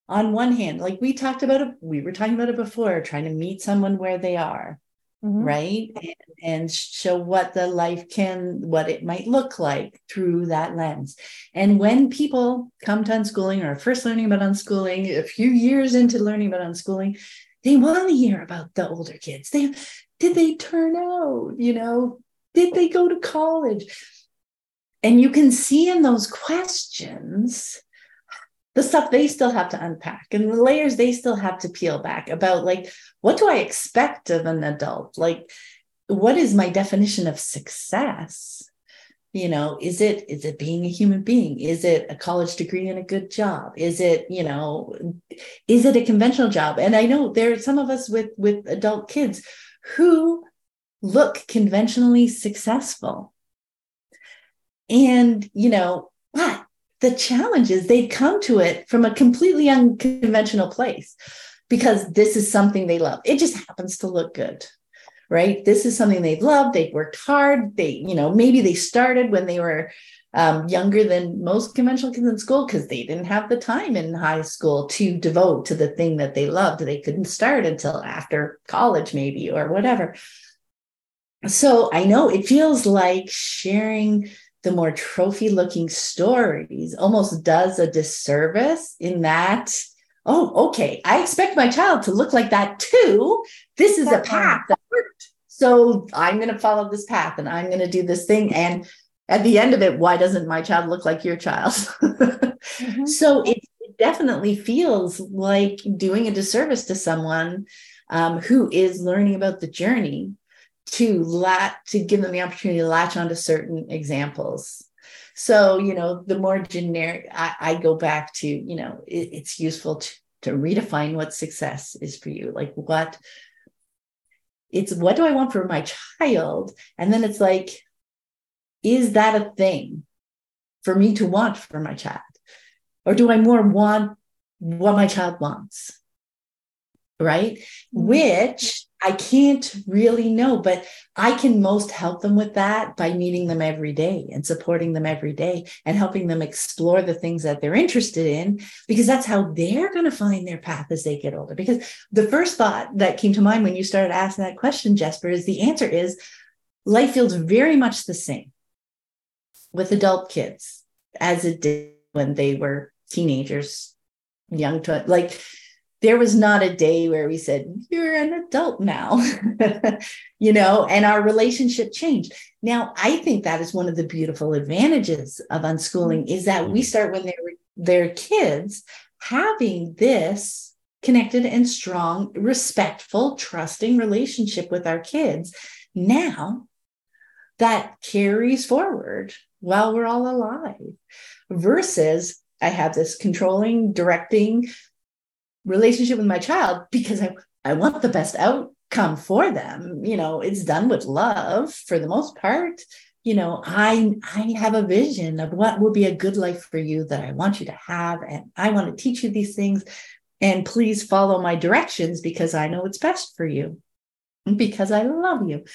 [SPEAKER 1] on one hand like we talked about it we were talking about it before trying to meet someone where they are mm-hmm. right? And, and show what the life can what it might look like through that lens. And when people come to unschooling or first learning about unschooling a few years into learning about unschooling they want to hear about the older kids. They did they turn out you know did they go to college? And you can see in those questions the stuff they still have to unpack and the layers they still have to peel back about like what do i expect of an adult? Like what is my definition of success? You know is it is it being a human being? Is it a college degree and a good job? Is it you know is it a conventional job? And i know there are some of us with with adult kids who look conventionally successful and you know but the challenge is they've come to it from a completely unconventional place because this is something they love. It just happens to look good, right? This is something they've loved. They've worked hard. They, you know, maybe they started when they were um, younger than most conventional kids in school because they didn't have the time in high school to devote to the thing that they loved. They couldn't start until after college, maybe, or whatever. So I know it feels like sharing the more trophy looking stories almost does a disservice in that oh okay i expect my child to look like that too. This is a path that worked. So i'm going to follow this path and i'm going to do this thing. And at the end of it why doesn't my child look like your child? Mm-hmm. <laughs> so it, it, definitely feels like doing a disservice to someone um, who is learning about the journey to lat to give them the opportunity to latch onto certain examples. So you know the more generic i, I go back to you know it, it's useful to, to redefine what success is for you. Like what it's what do i want for my child? And then it's like is that a thing for me to want for my child? Or do i more want what my child wants? Right? Mm-hmm. which I can't really know, but I can most help them with that by meeting them every day and supporting them every day and helping them explore the things that they're interested in, because that's how they're going to find their path as they get older. Because the first thought that came to mind when you started asking that question, Jesper, is the answer is life feels very much the same with adult kids as it did when they were teenagers, young to like there was not a day where we said you're an adult now <laughs> you know and our relationship changed. Now i think that is one of the beautiful advantages of unschooling is that we mm-hmm. start when they're they're kids having this connected and strong respectful trusting relationship with our kids. Now that carries forward while we're all alive versus I have this controlling, directing, relationship with my child because I, I want the best outcome for them. You know, it's done with love for the most part. You know, I I have a vision of what will be a good life for you that I want you to have, and I want to teach you these things. And please follow my directions because I know it's best for you, because I love you.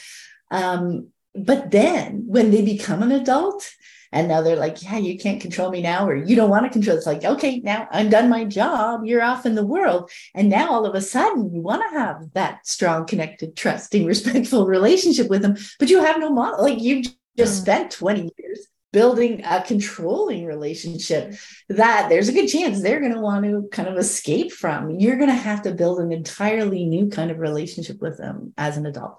[SPEAKER 1] Um, but then when they become an adult, and now they're like, yeah, you can't control me now, or you don't want to control. It's like, okay, now I'm done my job. You're off in the world. And now all of a sudden you want to have that strong, connected, trusting, <laughs> respectful relationship with them, but you have no model. Like you just mm. spent 20 years building a controlling relationship that there's a good chance they're going to want to kind of escape from. You're going to have to build an entirely new kind of relationship with them as an adult.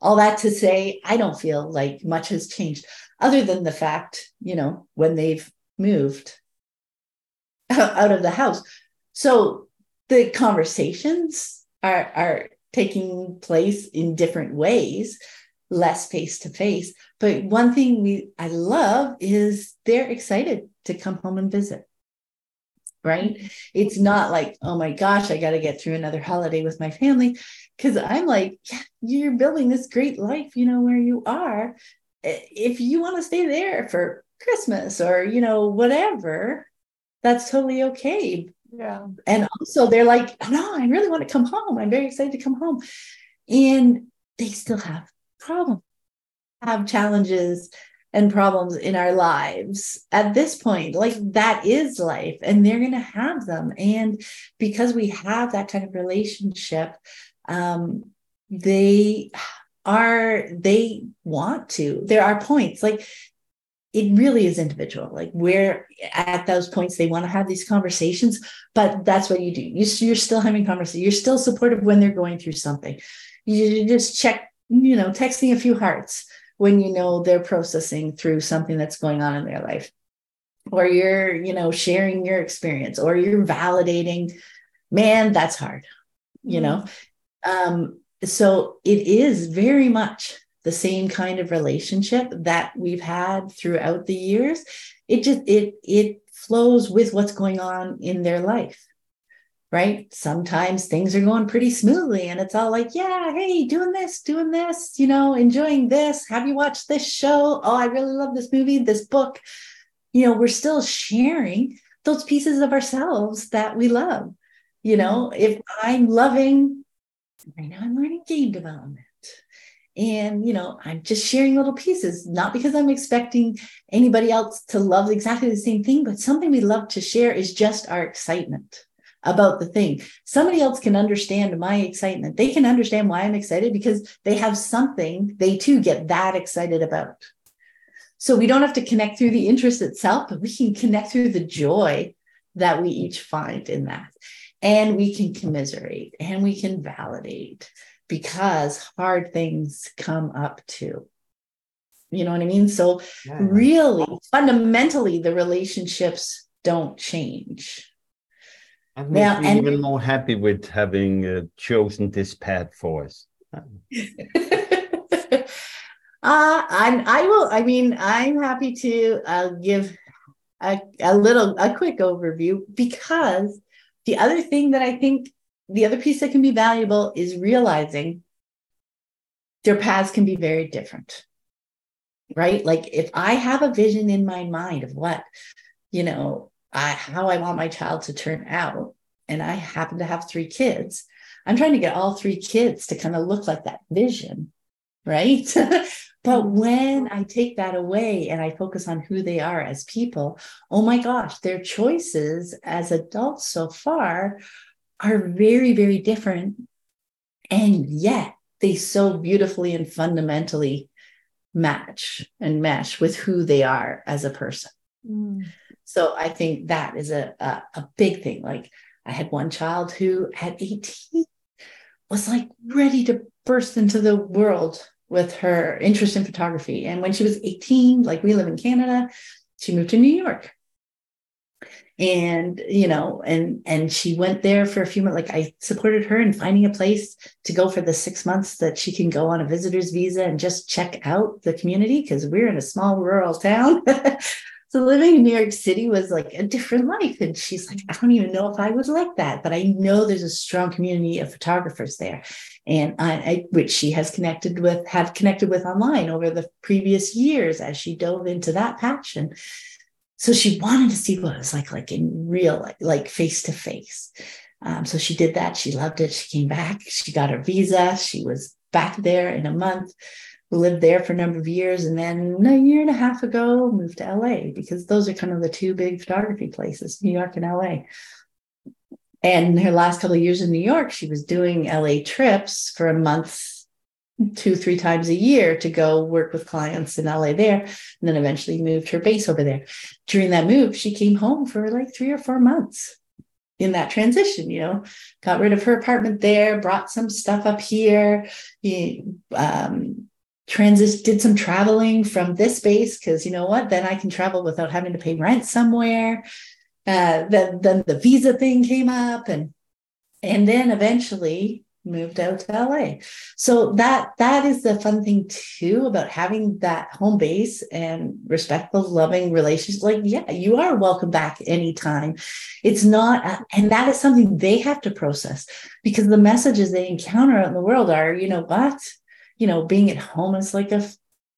[SPEAKER 1] All that to say, I don't feel like much has changed other than the fact, you know, when they've moved <laughs> out of the house. So the conversations are, are taking place in different ways, less face to face. But one thing we I love is they're excited to come home and visit. Right? It's not like, oh my gosh, I got to get through another holiday with my family. Cause I'm like, yeah, you're building this great life, you know, where you are if you want to stay there for Christmas or, you know, whatever, that's totally okay.
[SPEAKER 3] Yeah.
[SPEAKER 1] And also they're like, oh, no, I really want to come home. I'm very excited to come home. And they still have problems, have challenges and problems in our lives at this point. Like that is life, and they're going to have them. And because we have that kind of relationship, um, they are they want to there are points like it really is individual like where at those points they want to have these conversations but that's what you do. You, you're still having conversations you're still supportive when they're going through something. You just check you know texting a few hearts when you know they're processing through something that's going on in their life. Or you're you know sharing your experience or you're validating man that's hard you know? Um so it is very much the same kind of relationship that we've had throughout the years. It just it it flows with what's going on in their life right? Sometimes things are going pretty smoothly and it's all like yeah hey doing this doing this you know enjoying this. Have you watched this show? Oh i really love this movie this book. You know we're still sharing those pieces of ourselves that we love you know? Mm-hmm. If i'm loving right now I'm learning game development. And, you know, I'm just sharing little pieces, not because I'm expecting anybody else to love exactly the same thing, but something we love to share is just our excitement about the thing. Somebody else can understand my excitement. They can understand why I'm excited because they have something they too get that excited about. So we don't have to connect through the interest itself, but we can connect through the joy that we each find in that and we can commiserate and we can validate because hard things come up too. You know what I mean? So, yeah. really, fundamentally, the relationships don't change.
[SPEAKER 2] I'm now, and, even more happy with having uh, chosen this path for us. <laughs> uh,
[SPEAKER 1] I'm, I will, I mean, I'm happy to uh, give a, a little, a quick overview because the other thing that I think the other piece that can be valuable is realizing their paths can be very different. Right? Like if I have a vision in my mind of what, you know, I, how I want my child to turn out, and I happen to have three kids, I'm trying to get all three kids to kind of look like that vision. Right. <laughs> But when I take that away and I focus on who they are as people, oh my gosh, their choices as adults so far are very, very different. And yet they so beautifully and fundamentally match and mesh with who they are as a person. Mm. So I think that is a, a, a big thing. Like I had one child who at 18 was like ready to burst into the world with her interest in photography. And when she was 18, like we live in Canada, she moved to New York. And you know, and and she went there for a few months. Like I supported her in finding a place to go for the six months that she can go on a visitor's visa and just check out the community because we're in a small rural town. <laughs> so living in New York City was like a different life. And she's like, I don't even know if I would like that, but I know there's a strong community of photographers there. And I, I, which she has connected with, have connected with online over the previous years as she dove into that passion. So she wanted to see what it was like, like in real, like, like face to face. So she did that. She loved it. She came back. She got her visa. She was back there in a month lived there for a number of years and then a year and a half ago moved to LA because those are kind of the two big photography places, New York and LA. And her last couple of years in New York, she was doing LA trips for a month, two, three times a year to go work with clients in LA there. And then eventually moved her base over there. During that move, she came home for like three or four months in that transition, you know, got rid of her apartment there, brought some stuff up here, um, transit did some traveling from this base because you know what? Then i can travel without having to pay rent somewhere. Uh, then, then the visa thing came up and and then eventually moved out to la so that that is the fun thing too about having that home base and respectful loving relationships like yeah you are welcome back anytime. It's not uh, and that is something they have to process because the messages they encounter out in the world are you know what you know, being at home is like a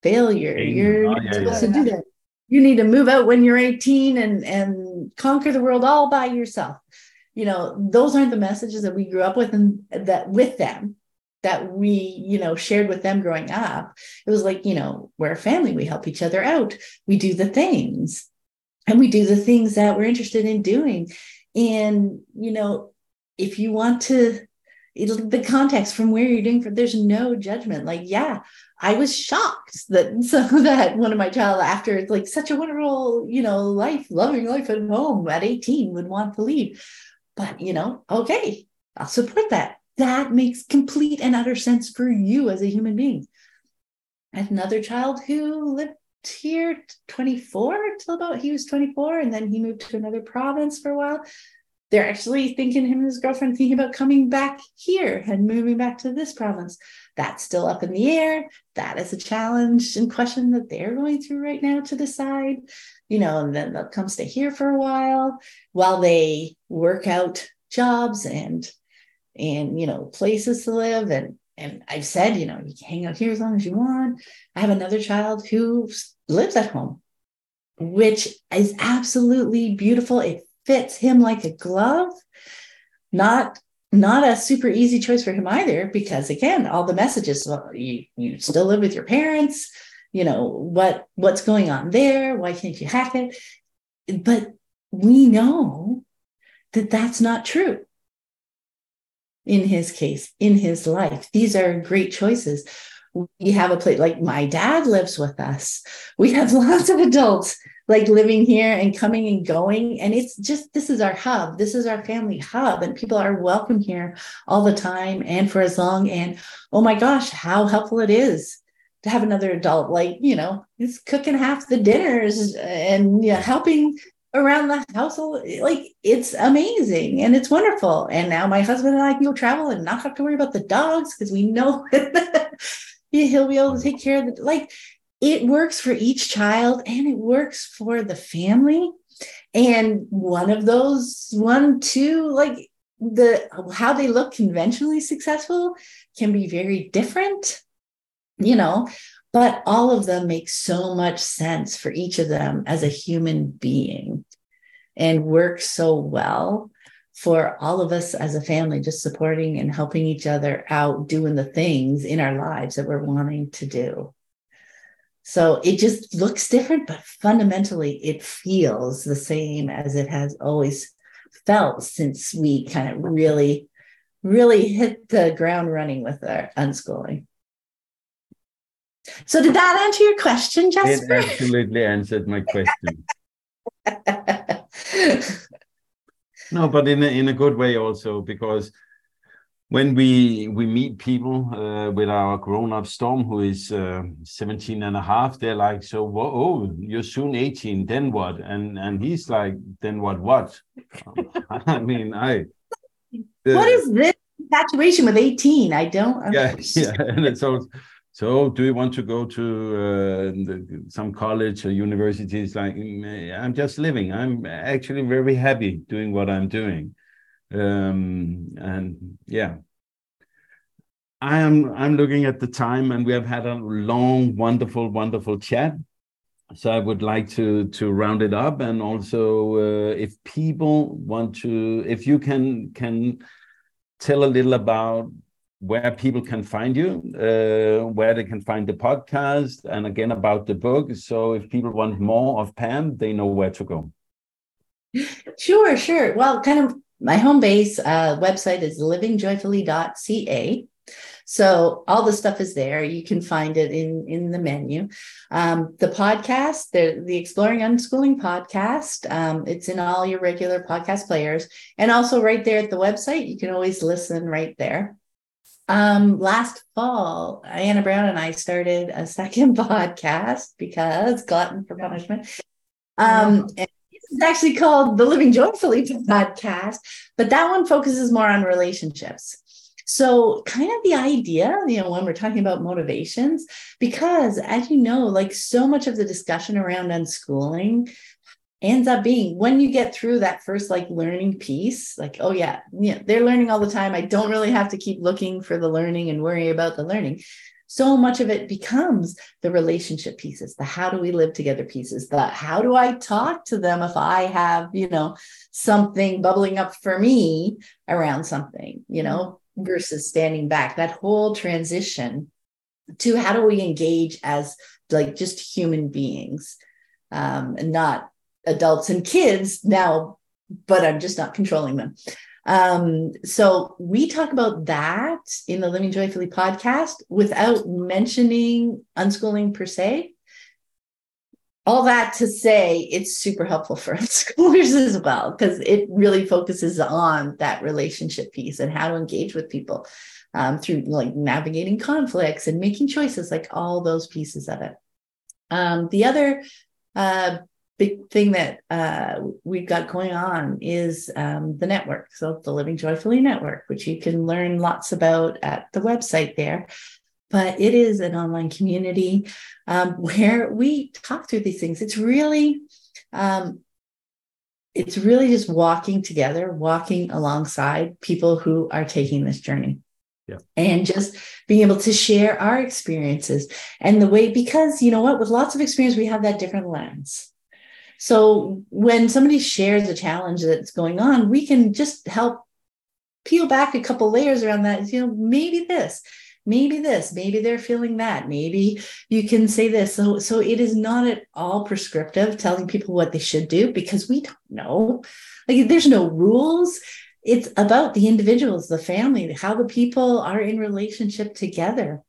[SPEAKER 1] failure. You're oh, yeah, supposed yeah. to do that. You need to move out when you're 18 and and conquer the world all by yourself. You know, those aren't the messages that we grew up with and that with them that we, you know, shared with them growing up. It was like, you know, we're a family, we help each other out, we do the things, and we do the things that we're interested in doing. And, you know, if you want to the context from where you're doing for there's no judgment. Like yeah i was shocked that <laughs> so that one of my child after like such a wonderful you know life loving life at home at 18 would want to leave. But you know okay i'll support that. That makes complete and utter sense for you as a human being. Another child who lived here 24 till about he was 24 and then he moved to another province for a while they're actually thinking him and his girlfriend thinking about coming back here and moving back to this province. That's still up in the air. That is a challenge and question that they're going through right now to decide. You know, and then they'll come stay here for a while while they work out jobs and and you know places to live and and I've said, you know, you can hang out here as long as you want. I have another child who lives at home, which is absolutely beautiful. It fits him like a glove. Not not a super easy choice for him either, because again, all the messages well, you you still live with your parents. You know what what's going on there? Why can't you hack it? But we know that that's not true in his case, in his life. These are great choices. We have a place like my dad lives with us. We have <laughs> lots of adults like living here and coming and going. And it's just, this is our hub. This is our family hub. And people are welcome here all the time and for as long. And oh my gosh, how helpful it is to have another adult, like, you know, it's cooking half the dinners and you know, helping around the household. Like it's amazing and it's wonderful. And now my husband and I can go travel and not have to worry about the dogs because we know <laughs> he'll be able to take care of the like it works for each child and it works for the family. And one of those, one, two, like the how they look conventionally successful can be very different, you know, but all of them make so much sense for each of them as a human being and work so well for all of us as a family, just supporting and helping each other out, doing the things in our lives that we're wanting to do. So it just looks different, but fundamentally it feels the same as it has always felt since we kind of really, really hit the ground running with our unschooling. So did that answer your question, Jesper?
[SPEAKER 2] It absolutely answered my question. <laughs> no, but in a, in a good way also, because when we we meet people uh, with our grown-up storm who is uh, 17 and a half they're like so oh you're soon 18 then what? And and he's like then what what? <laughs> I mean i
[SPEAKER 1] the, what is this infatuation with 18 i don't <laughs>
[SPEAKER 2] yeah yeah and it's all so do you want to go to uh, the, some college or universities? Like mm, i'm just living. I'm actually very happy doing what i'm doing um, and yeah i am i'm looking at the time and we have had a long wonderful wonderful chat so i would like to to round it up and also uh, if people want to if you can can tell a little about where people can find you, uh, where they can find the podcast, and again about the book. So if people want more of Pam, they know where to go. <laughs>
[SPEAKER 1] Sure, sure. Well, kind of my home base uh, website is livingjoyfully.ca. So all the stuff is there. You can find it in in the menu. Um, the podcast, the the Exploring Unschooling podcast, um, it's in all your regular podcast players, and also right there at the website. You can always listen right there. Um, last fall, Anna Brown and I started a second <laughs> podcast because glutton for punishment. Um, it's actually called the Living Joyfully podcast, but that one focuses more on relationships. So, kind of the idea, you know, when we're talking about motivations, because as you know, like so much of the discussion around unschooling ends up being when you get through that first like learning piece like oh yeah yeah they're learning all the time i don't really have to keep looking for the learning and worry about the learning so much of it becomes the relationship pieces the how do we live together pieces the how do i talk to them if i have you know something bubbling up for me around something you know versus standing back that whole transition to how do we engage as like just human beings um, and not adults and kids now, but I'm just not controlling them. Um, so we talk about that in the Living Joyfully podcast without mentioning unschooling per se. All that to say, it's super helpful for <laughs> unschoolers as well, because it really focuses on that relationship piece and how to engage with people um, through like navigating conflicts and making choices, like all those pieces of it. Um, the other uh, big thing that uh, we've got going on is um, the network. So, the Living Joyfully Network, which you can learn lots about at the website there. But it is an online community um, <laughs> where we talk through these things. It's really, um, it's really just walking together, walking alongside people who are taking this journey.
[SPEAKER 2] Yeah.
[SPEAKER 1] And just being able to share our experiences and the way, because you know what, with lots of experience, we have that different lens so when somebody shares a challenge that's going on, we can just help peel back a couple layers around that. You know, maybe this, maybe this, maybe they're feeling that. Maybe you can say this. So, so it is not at all prescriptive telling people what they should do because we don't know. Like there's no rules. It's about the individuals, the family, how the people are in relationship together.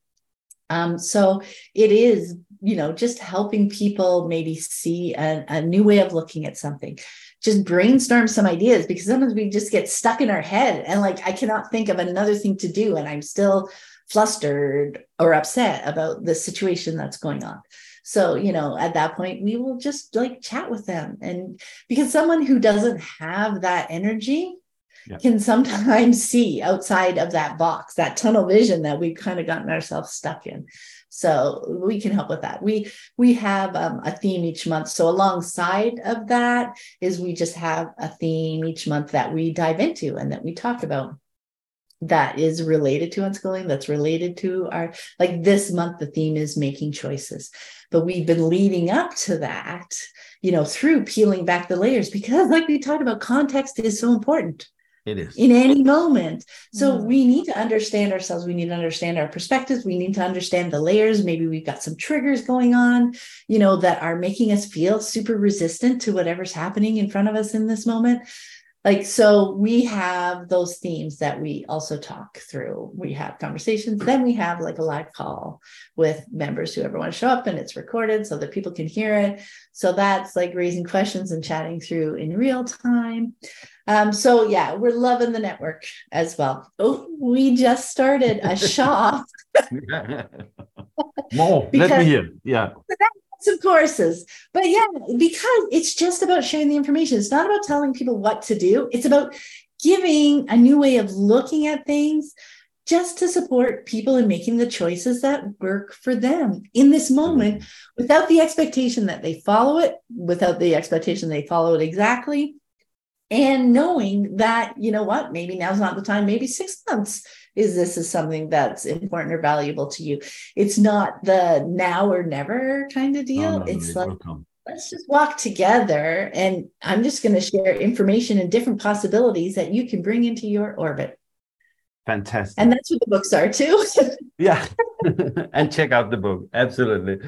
[SPEAKER 1] Um, so it is you know just helping people maybe see a, a new way of looking at something. Just brainstorm some ideas because sometimes we just get stuck in our head and like i cannot think of another thing to do and i'm still flustered or upset about the situation that's going on. So you know at that point we will just like chat with them. And because someone who doesn't have that energy yeah. can sometimes <laughs> see outside of that box that tunnel vision that we've kind of gotten ourselves stuck in so we can help with that. We we have um, a theme each month. So alongside of that is we just have a theme each month that we dive into and that we talk about that is related to unschooling that's related to our like this month the theme is making choices but we've been leading up to that you know through peeling back the layers because like we talked about context is so important
[SPEAKER 2] it is.
[SPEAKER 1] In any moment. So mm. we need to understand ourselves. We need to understand our perspectives. We need to understand the layers. Maybe we've got some triggers going on, you know, that are making us feel super resistant to whatever's happening in front of us in this moment. Like, so we have those themes that we also talk through. We have conversations, then we have like a live call with members who ever want to show up and it's recorded so that people can hear it. So that's like raising questions and chatting through in real time. Um, so yeah, we're loving the network as well. Oh, we just started a <laughs> shop. <laughs>
[SPEAKER 2] More, let me hear. Yeah.
[SPEAKER 1] Some courses, but yeah, because it's just about sharing the information. It's not about telling people what to do. It's about giving a new way of looking at things just to support people in making the choices that work for them in this moment without the expectation that they follow it, without the expectation they follow it exactly. And knowing that, you know what, maybe now's not the time, maybe six months is this is something that's important or valuable to you. It's not the now or never kind of deal.
[SPEAKER 2] No, no,
[SPEAKER 1] it's like,
[SPEAKER 2] will come.
[SPEAKER 1] let's just walk together and I'm just going to share information and different possibilities that you can bring into your orbit.
[SPEAKER 2] Fantastic.
[SPEAKER 1] And that's what the books are too. <laughs>
[SPEAKER 2] Yeah. <laughs> and check out the book. Absolutely.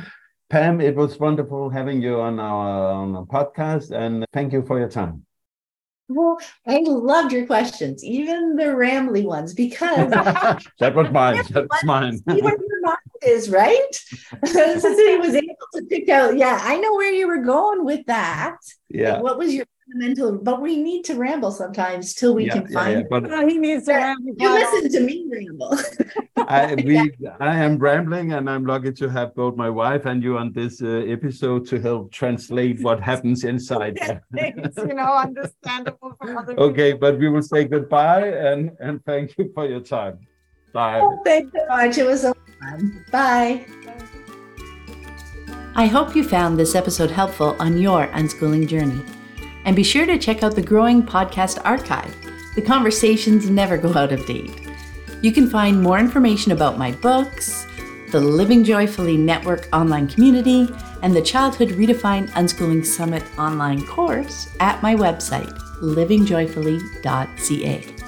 [SPEAKER 2] Pam, it was wonderful having you on our, on our podcast and thank you for your time.
[SPEAKER 1] Well, I loved your questions, even the rambly ones, because <laughs>
[SPEAKER 2] that was mine. That's mine.
[SPEAKER 1] see where your mind is, right? <laughs> Since he was able to pick out, yeah, I know where you were going with that.
[SPEAKER 2] yeah.
[SPEAKER 1] What was your fundamental? But we need to ramble sometimes till we
[SPEAKER 2] Yeah,
[SPEAKER 1] can
[SPEAKER 2] yeah,
[SPEAKER 1] find.
[SPEAKER 2] yeah, but
[SPEAKER 3] Oh, he needs to have
[SPEAKER 1] You listen to me ramble. <laughs>
[SPEAKER 2] I, we, I am rambling and I'm lucky to have both my wife and you on this uh, episode to help translate what happens inside. <laughs>
[SPEAKER 3] It's, you know, understandable for other
[SPEAKER 2] okay, but we will say goodbye and, and thank you for your time. Bye.
[SPEAKER 1] Thanks so much. It was so fun. Bye. I hope you found this episode helpful on your unschooling journey. And be sure to check out the growing podcast archive. The conversations never go out of date. You can find more information about my books, the Living Joyfully Network online community, and the Childhood Redefined Unschooling Summit online course at my website, livingjoyfully.ca.